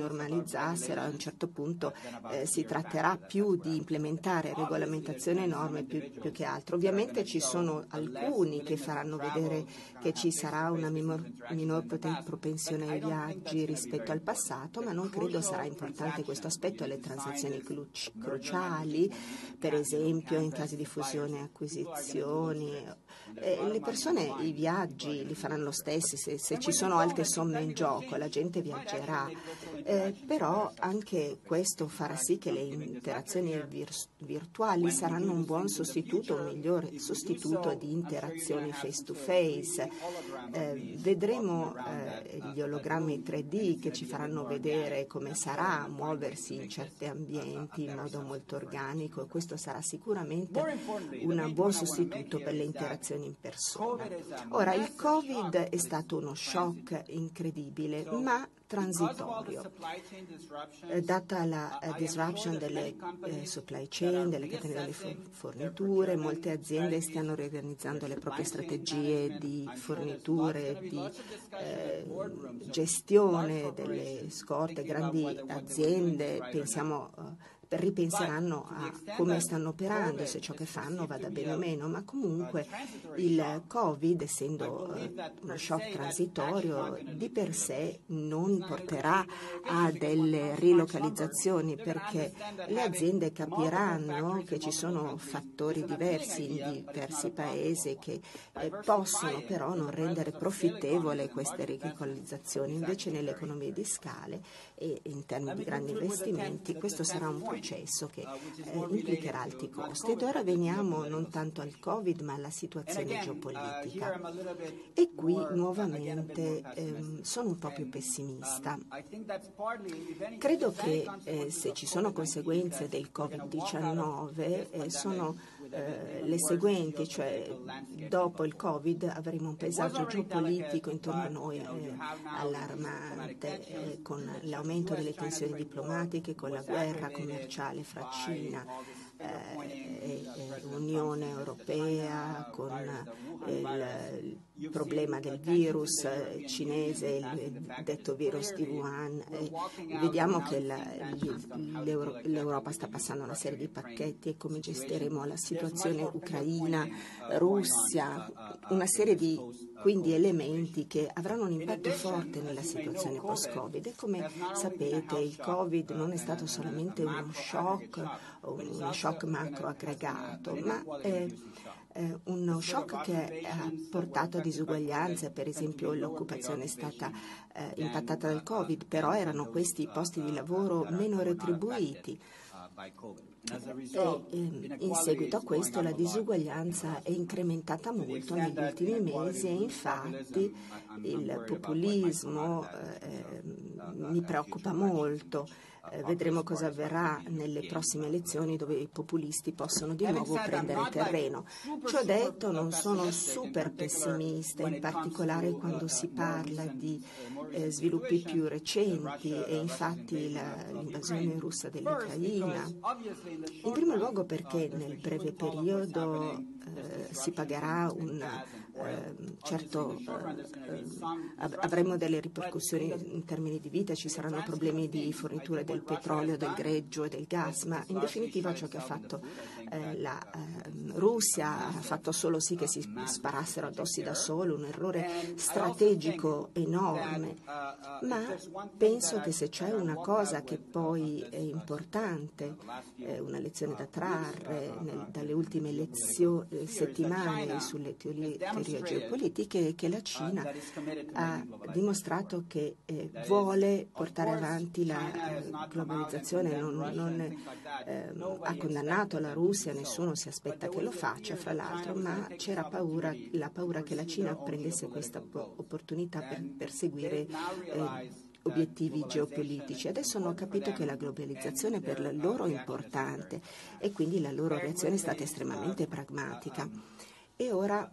normalizzassero a un certo punto eh, si tratterà più di implementare regolamentazione e norme più, più, che altro. Ovviamente ci sono alcuni che faranno vedere che ci sarà una minor, propensione ai viaggi rispetto al passato, ma non credo sarà importante questo aspetto alle transazioni cruciali, per esempio in casi di fusione e acquisizioni eh, le persone i viaggi li faranno lo stesso, se, se, ci sono alte somme in gioco la gente viaggerà, eh, però anche questo farà sì che le interazioni vir- virtuali saranno un buon sostituto, un migliore sostituto di interazioni face to face. Eh, vedremo eh, gli ologrammi 3D che ci faranno vedere come sarà muoversi in certi ambienti in modo molto organico e questo sarà sicuramente un buon sostituto per le interazioni in persona. Ora, il Covid è stato uno shock incredibile, ma transitorio. Eh, data la eh, disruption delle eh, supply chain, delle catene delle forniture, molte aziende stanno riorganizzando le proprie strategie di forniture, di eh, gestione delle scorte, grandi aziende, pensiamo ripenseranno a come stanno operando, se ciò che fanno vada bene o meno, ma comunque il Covid, essendo eh, uno shock transitorio, di per sé non porterà a delle rilocalizzazioni perché le aziende capiranno che ci sono fattori diversi in diversi paesi che eh, possono però non rendere profittevole queste rilocalizzazioni. Invece nelle economie di scale e in termini di grandi investimenti questo sarà un processo che eh, implicherà alti costi. Ed ora veniamo non tanto al Covid ma alla situazione geopolitica. E qui nuovamente eh, sono un po' più pessimista. Credo che eh, se ci sono conseguenze del Covid-19 eh, sono eh, le seguenti, cioè dopo il Covid avremo un paesaggio geopolitico intorno a noi eh, allarmante, eh, con l'aumento delle tensioni diplomatiche, con la guerra commerciale fra Cina eh, l'Unione Europea con il, problema del virus cinese, il detto virus di Wuhan. vediamo che la, l'Europa sta passando una serie di pacchetti e come gestiremo la situazione Ucraina, Russia, una serie di quindi elementi che avranno un impatto forte nella situazione post-Covid. E come sapete il Covid non è stato solamente uno shock, uno shock macro aggregato, ma è uno shock che ha portato a disuguaglianze, per esempio l'occupazione è stata eh, impattata dal Covid, però erano questi i posti di lavoro meno retribuiti. E in seguito a questo la disuguaglianza è incrementata molto negli ultimi mesi e infatti il populismo eh, mi preoccupa molto. Eh, vedremo cosa avverrà nelle prossime elezioni dove i populisti possono di nuovo prendere terreno. Ciò detto, non sono super pessimista, in particolare quando si parla di eh, sviluppi più recenti e infatti la, l'invasione russa dell'Ucraina. In primo luogo perché nel breve periodo eh, si pagherà un eh, certo eh, avremo delle ripercussioni in termini di vita, ci saranno problemi di fornitura del petrolio, del greggio e del gas, ma in definitiva ciò che ha fatto eh, la ehm, Russia ha fatto solo sì che si sparassero addossi da solo, un errore strategico enorme, ma penso che se c'è una cosa che poi è importante, una lezione da trarre nel, dalle ultime elezioni, settimane sulle teorie, geopolitiche che la Cina ha dimostrato che eh, vuole portare avanti la eh, globalizzazione, non, non eh, ha condannato la Russia, nessuno si aspetta che lo faccia, fra l'altro, ma c'era paura, la paura che la Cina prendesse questa opportunità per perseguire eh, obiettivi geopolitici. Adesso hanno capito che la globalizzazione per loro è importante e quindi la loro reazione è stata estremamente pragmatica. E ora,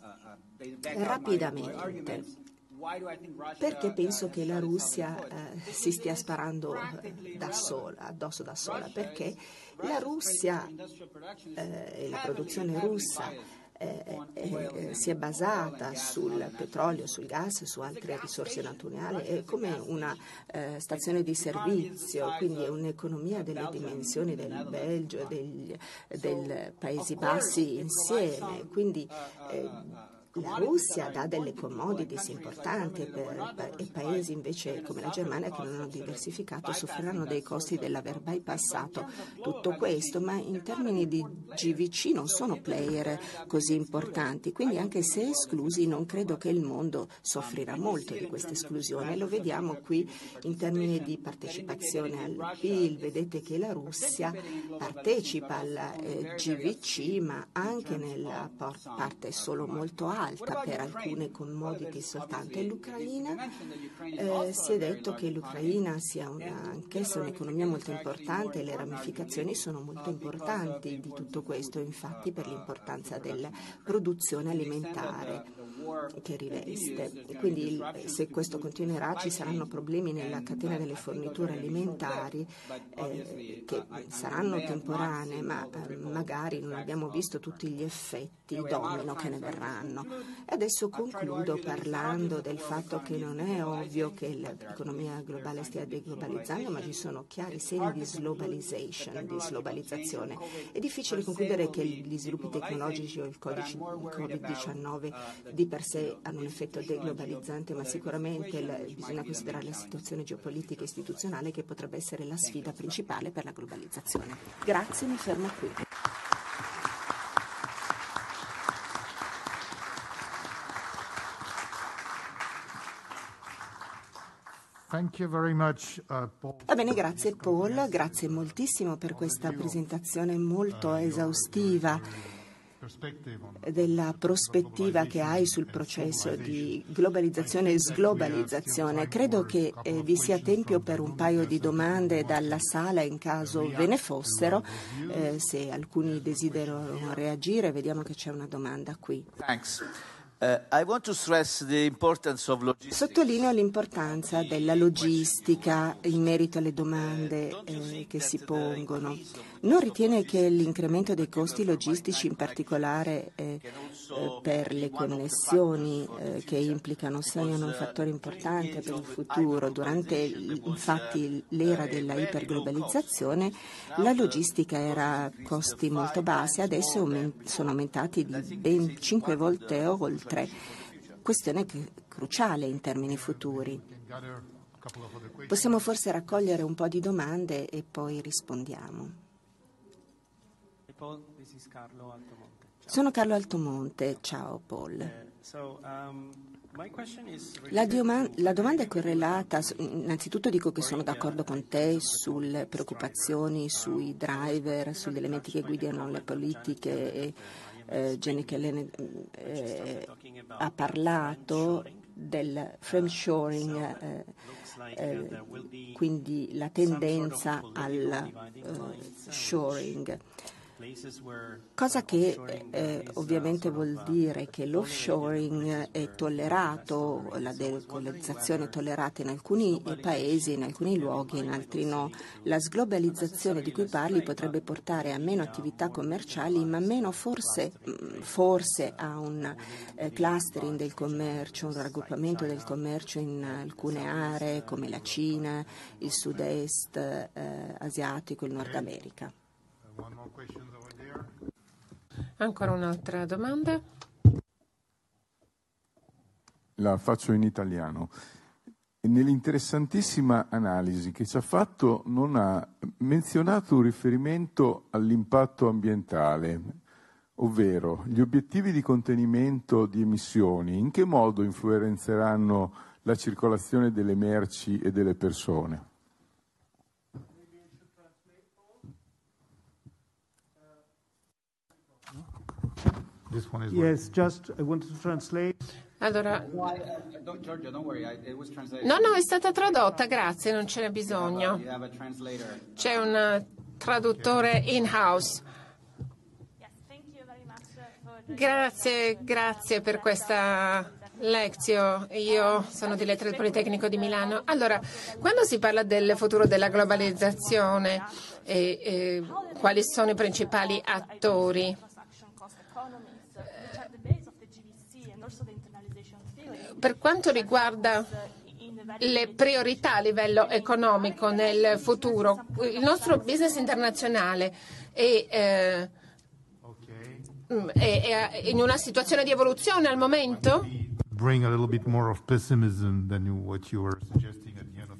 rapidamente, perché penso che la Russia eh, si stia sparando eh, da sola, addosso da sola? Perché la Russia eh, e la produzione russa eh, eh, si è basata sul petrolio, sul gas su altre risorse naturali, è come una eh, stazione di servizio, quindi è un'economia delle dimensioni del Belgio e dei Paesi Bassi insieme. Quindi, eh, la Russia dà delle commodities importanti per, e paesi invece come la Germania che non hanno diversificato soffriranno dei costi dell'aver bypassato tutto questo, ma in termini di GVC non sono player così importanti, quindi anche se esclusi non credo che il mondo soffrirà molto di questa esclusione. Lo vediamo qui in termini di partecipazione al PIL, vedete che la Russia partecipa al eh, GVC ma anche nella parte solo molto alta alta per alcune commodity soltanto e l'Ucraina eh, si è detto che l'Ucraina sia una, anch'essa un'economia molto importante e le ramificazioni sono molto importanti di tutto questo, infatti per l'importanza della produzione alimentare che riveste. Quindi se questo continuerà ci saranno problemi nella catena delle forniture alimentari eh, che saranno temporanee, ma eh, magari non abbiamo visto tutti gli effetti domino che ne verranno. E adesso concludo parlando del fatto che non è ovvio che l'economia globale stia deglobalizzando, ma ci sono chiari segni di slobalization, di slobalizzazione. È difficile concludere che gli sviluppi tecnologici o il codice Covid-19 di per sé hanno un effetto deglobalizzante, ma sicuramente il, bisogna considerare la situazione geopolitica e istituzionale che potrebbe essere la sfida principale per la globalizzazione. Grazie, mi fermo qui. Much, uh, Va bene, grazie Paul, grazie moltissimo per questa presentazione molto esaustiva della prospettiva che hai sul processo di globalizzazione e sglobalizzazione. Credo che eh, vi sia tempo per un paio di domande dalla sala in caso ve ne fossero. Eh, se alcuni desiderano reagire, vediamo che c'è una domanda qui. Thanks. Uh, Sottolineo l'importanza della logistica in merito alle domande eh, che si pongono. Non ritiene che l'incremento dei costi logistici, in particolare eh, eh, per le connessioni eh, che implicano, siano un fattore importante per il futuro? Durante infatti l'era della iperglobalizzazione la logistica era a costi molto bassi, adesso sono aumentati di ben 5 volte oltre. Questione cruciale in termini futuri. Possiamo forse raccogliere un po' di domande e poi rispondiamo. Sono Carlo Altomonte, ciao Paul. Um, la, dioma- la, domanda è correlata, innanzitutto dico che sono d'accordo con te sulle preoccupazioni sui driver, sugli elementi che guidano le politiche. E, eh, Jenny Kellen eh, ha parlato del frame shoring, eh, eh, quindi la tendenza al uh, shoring. Cosa che eh, ovviamente vuol dire che l'offshoring è tollerato, la decolonizzazione è tollerata in alcuni paesi, in alcuni luoghi, in altri no. La sglobalizzazione di cui parli potrebbe portare a meno attività commerciali, ma meno forse, forse a un eh, clustering del commercio, un raggruppamento del commercio in alcune aree come la Cina, il sud-est eh, asiatico, il Nord America. Ancora un'altra domanda? La faccio in italiano. Nell'interessantissima analisi che ci ha fatto non ha menzionato un riferimento all'impatto ambientale. ovvero gli obiettivi di contenimento di emissioni, in che modo influenzeranno la circolazione delle merci e delle persone? Yes, just I wanted to translate. Allora, no, no, è stata tradotta, grazie, non ce n'è You bisogno. C'è un eh, traduttore in-house. The Grazie, grazie per questa lezione. Io sono di Lettere del Politecnico di Milano. Allora, quando si parla del futuro della globalizzazione e, e quali sono i principali attori, per quanto riguarda le priorità a livello economico nel futuro, il nostro business internazionale è, eh, è- è in una situazione di evoluzione al momento? bring a little bit more of pessimism than what you were suggesting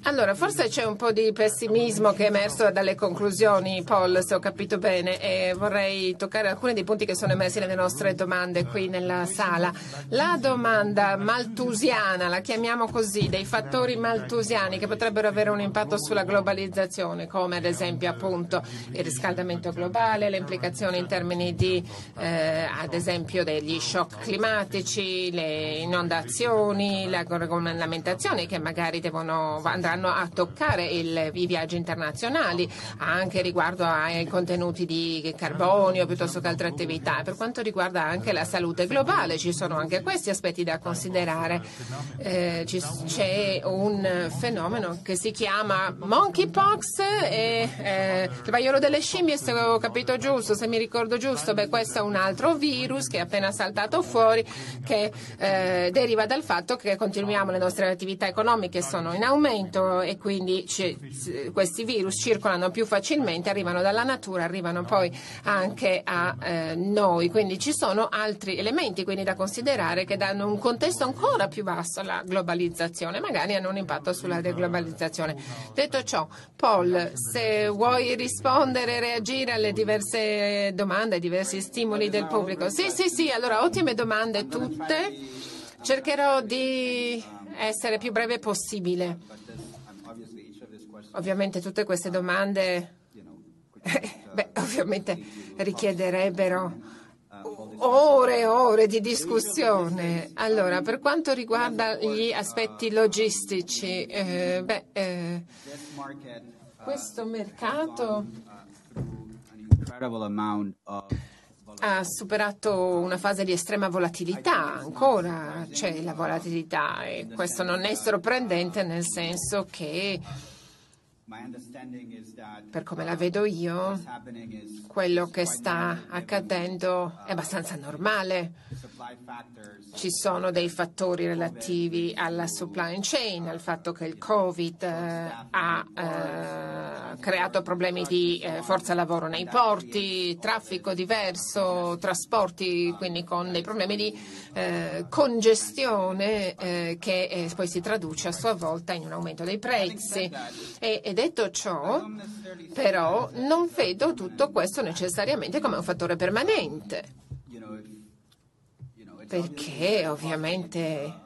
Allora, forse c'è un po' di pessimismo che è emerso dalle conclusioni, Paul, se ho capito bene, e vorrei toccare alcuni dei punti che sono emersi nelle nostre domande qui nella sala. La domanda maltusiana, la chiamiamo così, dei fattori maltusiani che potrebbero avere un impatto sulla globalizzazione, come ad esempio appunto il riscaldamento globale, le implicazioni in termini di, eh, ad esempio, degli shock climatici, le inondazioni, la regolamentazione che magari devono, andranno a toccare il- i viaggi internazionali, anche riguardo ai contenuti di carbonio piuttosto che altre attività. Per quanto riguarda anche la salute globale, ci sono anche questi aspetti da considerare. Eh, c'è un fenomeno che si chiama monkeypox e eh, il vaiolo delle scimmie, se ho capito giusto, se mi ricordo giusto, beh, questo è un altro virus che è appena saltato fuori, che eh, deriva dal fatto che continuiamo le nostre attività economiche sono in aumento e quindi questi virus circolano più facilmente, arrivano dalla natura, arrivano poi anche a eh, noi, quindi ci sono altri elementi da considerare che danno un contesto ancora più basso alla globalizzazione, magari hanno un impatto sulla deglobalizzazione. Detto ciò, Paul, se vuoi rispondere e reagire alle diverse domande, ai diversi stimoli del pubblico. Sì, sì, sì, allora ottime domande tutte. Cercherò di essere più breve possibile. Ovviamente tutte queste domande beh, ovviamente richiederebbero ore e ore di discussione. Allora, per quanto riguarda gli aspetti logistici, eh, beh, eh, questo mercato ha superato una fase di estrema volatilità, ancora c'è la volatilità e questo non è sorprendente nel senso che, per come la vedo io, quello che sta accadendo è abbastanza normale. Ci sono dei fattori relativi alla supply chain, al fatto che il Covid eh, ha eh, creato problemi di eh, forza lavoro nei porti, traffico diverso, trasporti, quindi con dei problemi di eh, congestione eh, che eh, poi si traduce a sua volta in un aumento dei prezzi. E, e detto ciò, però, non vedo tutto questo necessariamente come un fattore permanente perché ovviamente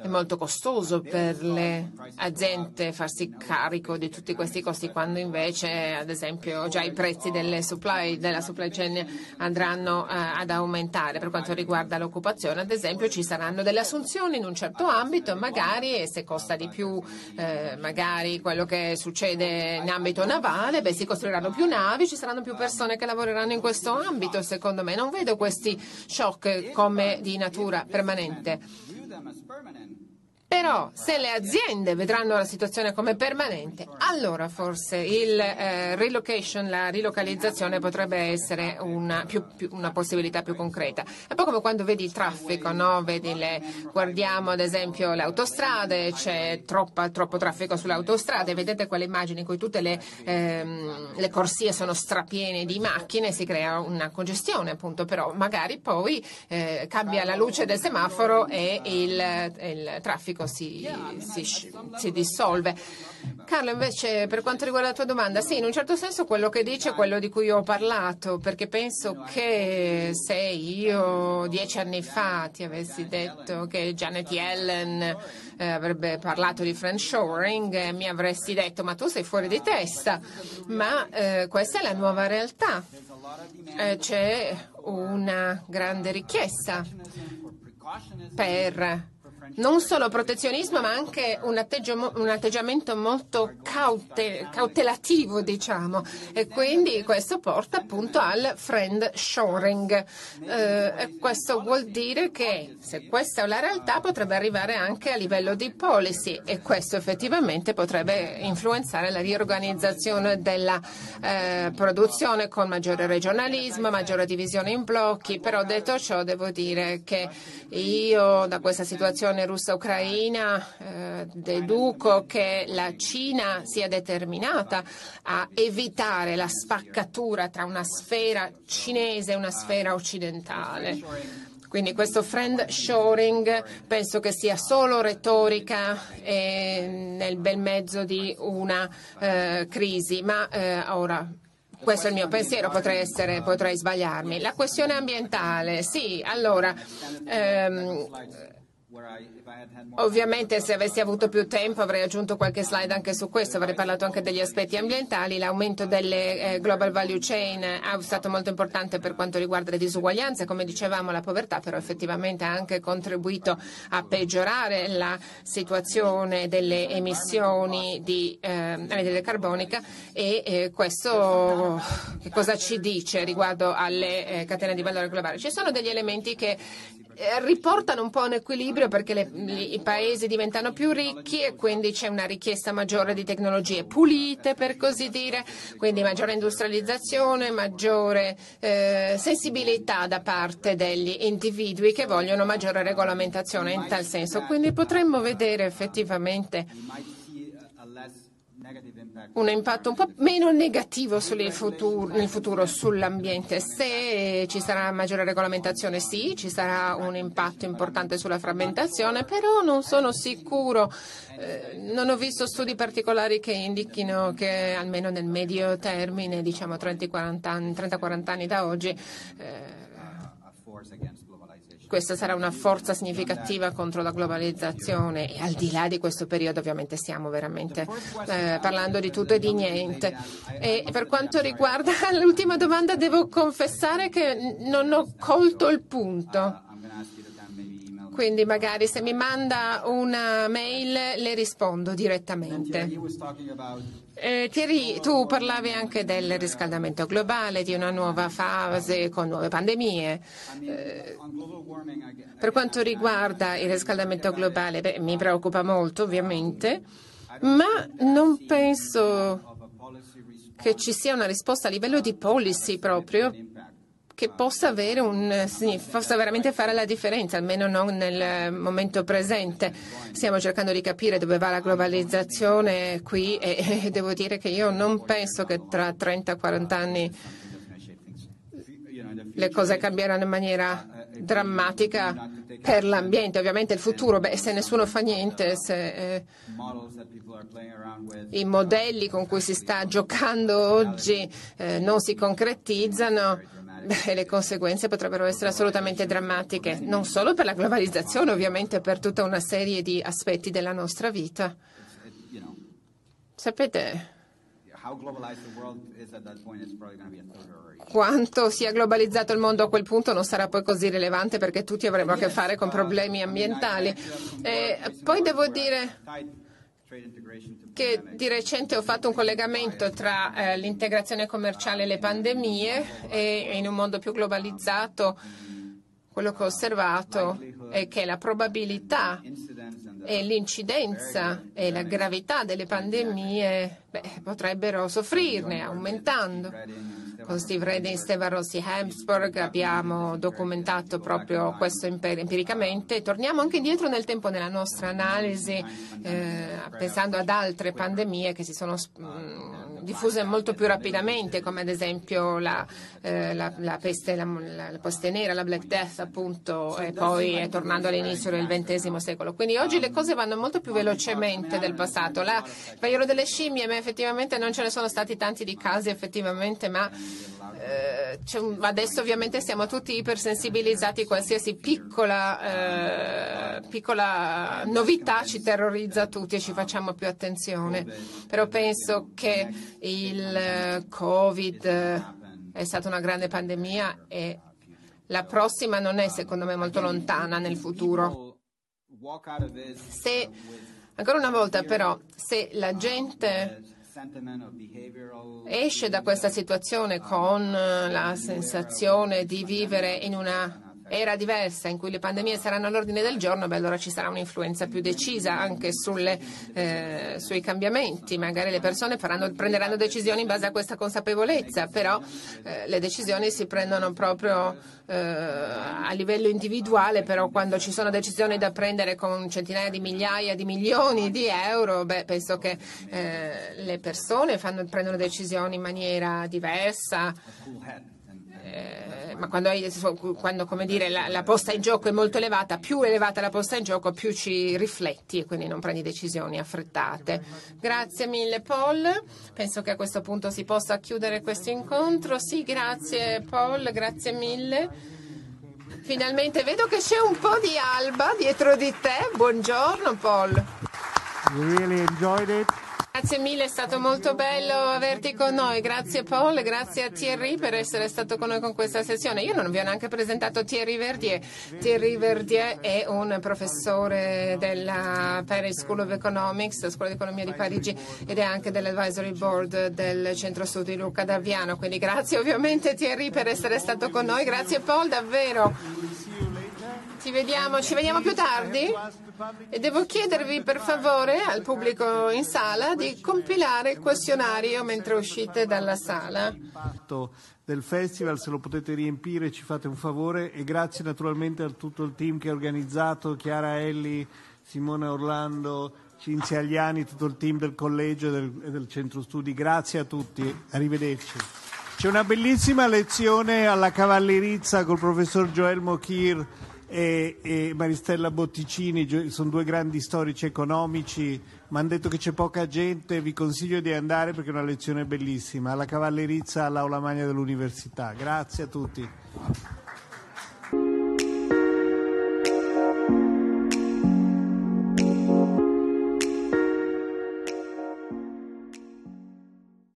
è molto costoso per le aziende farsi carico di tutti questi costi quando invece ad esempio già i prezzi supply, della supply chain andranno eh, ad aumentare. Per quanto riguarda l'occupazione ad esempio ci saranno delle assunzioni in un certo ambito magari e se costa di più eh, magari quello che succede in ambito navale beh si costruiranno più navi ci saranno più persone che lavoreranno in questo ambito. Secondo me non vedo questi shock come di natura permanente them as permanent però se le aziende vedranno la situazione come permanente, allora forse il eh, la rilocalizzazione potrebbe essere una, più- più- una possibilità più concreta. È un po' come quando vedi il traffico, no? Vedi le- guardiamo ad esempio le autostrade, c'è troppa- troppo traffico sulle autostrade, vedete quelle immagini in cui tutte le, ehm, le corsie sono strapiene di macchine, si crea una congestione appunto, però magari poi eh, cambia la luce del semaforo e il, il traffico si, si- si dissolve. Carlo, invece, per quanto riguarda la tua domanda, sì, in un certo senso quello che dice è quello di cui ho parlato, perché penso che se io dieci anni fa ti avessi detto che Janet Yellen eh, avrebbe parlato di friendshoring, eh, mi avresti detto ma tu sei fuori di testa, ma eh, questa è la nuova realtà. Eh, c'è una grande richiesta per non solo protezionismo, ma anche un, un atteggiamento molto caute, cautelativo, diciamo. E quindi questo porta appunto al friend shoring. Eh, questo vuol dire che se questa è la realtà potrebbe arrivare anche a livello di policy e questo effettivamente potrebbe influenzare la riorganizzazione della eh, produzione con maggiore regionalismo, maggiore divisione in blocchi. Però detto ciò devo dire che io da questa situazione russa-ucraina eh, deduco che la Cina sia determinata a evitare la spaccatura tra una sfera cinese e una sfera occidentale. Quindi questo friend shoring penso che sia solo retorica nel bel mezzo di una eh, crisi, ma eh, ora questo è il mio pensiero, potrei, essere, potrei sbagliarmi. La questione ambientale, sì, allora. Ehm, Ovviamente se avessi avuto più tempo avrei aggiunto qualche slide anche su questo, avrei parlato anche degli aspetti ambientali, l'aumento delle eh, global value chain è stato molto importante per quanto riguarda le disuguaglianze, come dicevamo la povertà però effettivamente ha anche contribuito a peggiorare la situazione delle emissioni di eh, anidride carbonica. E eh, questo che cosa ci dice riguardo alle eh, catene di valore globale? Ci sono degli elementi che riportano un po' un equilibrio perché le, i paesi diventano più ricchi e quindi c'è una richiesta maggiore di tecnologie pulite, per così dire, quindi maggiore industrializzazione, maggiore eh, sensibilità da parte degli individui che vogliono maggiore regolamentazione in tal senso. Quindi potremmo vedere effettivamente un impatto un po' meno negativo futuro, nel futuro sull'ambiente. Se ci sarà maggiore regolamentazione, sì, ci sarà un impatto importante sulla frammentazione, però non sono sicuro, eh, non ho visto studi particolari che indichino che almeno nel medio termine, diciamo 30-40 anni, 30-40 anni da oggi, eh, questa sarà una forza significativa contro la globalizzazione e al di là di questo periodo ovviamente stiamo veramente eh, parlando di tutto e di niente. E per quanto riguarda l'ultima domanda devo confessare che non ho colto il punto. Quindi magari se mi manda una mail le rispondo direttamente. Eh, Thierry, tu parlavi anche del riscaldamento globale, di una nuova fase con nuove pandemie. Eh, per quanto riguarda il riscaldamento globale, beh, mi preoccupa molto ovviamente, ma non penso che ci sia una risposta a livello di policy proprio che possa, un, sì, possa veramente fare la differenza, almeno non nel momento presente. Stiamo cercando di capire dove va la globalizzazione qui e, e devo dire che io non penso che tra 30-40 anni le cose cambieranno in maniera drammatica per l'ambiente. Ovviamente il futuro, beh, se nessuno fa niente, se eh, i modelli con cui si sta giocando oggi eh, non si concretizzano, Beh, le conseguenze potrebbero essere assolutamente drammatiche, non solo per la globalizzazione, ovviamente per tutta una serie di aspetti della nostra vita. Sapete quanto sia globalizzato il mondo a quel punto non sarà poi così rilevante perché tutti avremo a che fare con problemi ambientali. E poi devo dire che di recente ho fatto un collegamento tra eh, l'integrazione commerciale e le pandemie e in un mondo più globalizzato quello che ho osservato è che la probabilità e l'incidenza e la gravità delle pandemie beh, potrebbero soffrirne aumentando. Con Steve Reddy, Steva Rossi Habsburg abbiamo documentato proprio questo empiricamente. Torniamo anche indietro nel tempo nella nostra analisi, eh, pensando ad altre pandemie che si sono mm, diffuse molto più rapidamente, come ad esempio la, eh, la, la peste, la, peste nera, la Black Death appunto, e poi è tornando all'inizio del XX secolo. Quindi oggi le cose vanno molto più velocemente del passato. Il vaiolo delle scimmie, ma effettivamente non ce ne sono stati tanti di casi effettivamente, ma eh, adesso ovviamente siamo tutti ipersensibilizzati, qualsiasi piccola, eh, piccola novità ci terrorizza tutti e ci facciamo più attenzione. Però penso che il Covid è stata una grande pandemia e la prossima non è secondo me molto lontana nel futuro. Se, ancora una volta però, se la gente esce da questa situazione con la sensazione di vivere in una era diversa, in cui le pandemie saranno all'ordine del giorno, beh, allora ci sarà un'influenza più decisa anche sulle, eh, sui cambiamenti. Magari le persone faranno, prenderanno decisioni in base a questa consapevolezza, però eh, le decisioni si prendono proprio eh, a livello individuale, però quando ci sono decisioni da prendere con centinaia di migliaia di milioni di euro, beh, penso che eh, le persone fanno, prendono decisioni in maniera diversa. Eh, ma quando, quando dire, la, la, posta in gioco è molto elevata, più elevata la posta in gioco, più ci rifletti e quindi non prendi decisioni affrettate. Grazie mille Paul, penso che a questo punto si possa chiudere questo incontro. Sì, grazie Paul, grazie mille. Finalmente vedo che c'è un po' di alba dietro di te. Buongiorno Paul. Really enjoyed it? Grazie mille, è stato molto bello averti con noi. Grazie Paul, grazie a Thierry per essere stato con noi con questa sessione. Io non vi ho neanche presentato Thierry Verdier. Thierry Verdier è un professore della Paris School of Economics, Scuola di Economia di Parigi, ed è anche dell'advisory board del Centro Studi Luca Daviano. Quindi grazie ovviamente Thierry per essere stato con noi. Grazie Paul, davvero. Ci vediamo, ci vediamo più tardi e devo chiedervi per favore al pubblico in sala di compilare il questionario mentre uscite dalla sala. Del festival, se lo potete riempire ci fate un favore e grazie naturalmente a tutto il team che ha organizzato, Chiara Elli, Simone Orlando, Cinzia Agliani, tutto il team del collegio e del, e del centro studi. Grazie a tutti, arrivederci. C'è una bellissima lezione alla cavallerizza col professor Joel Mochir e, e Maristella Botticini, sono due grandi storici economici, mi hanno detto che c'è poca gente, vi consiglio di andare perché è una lezione bellissima, alla cavallerizza all'aula magna dell'università. Grazie a tutti.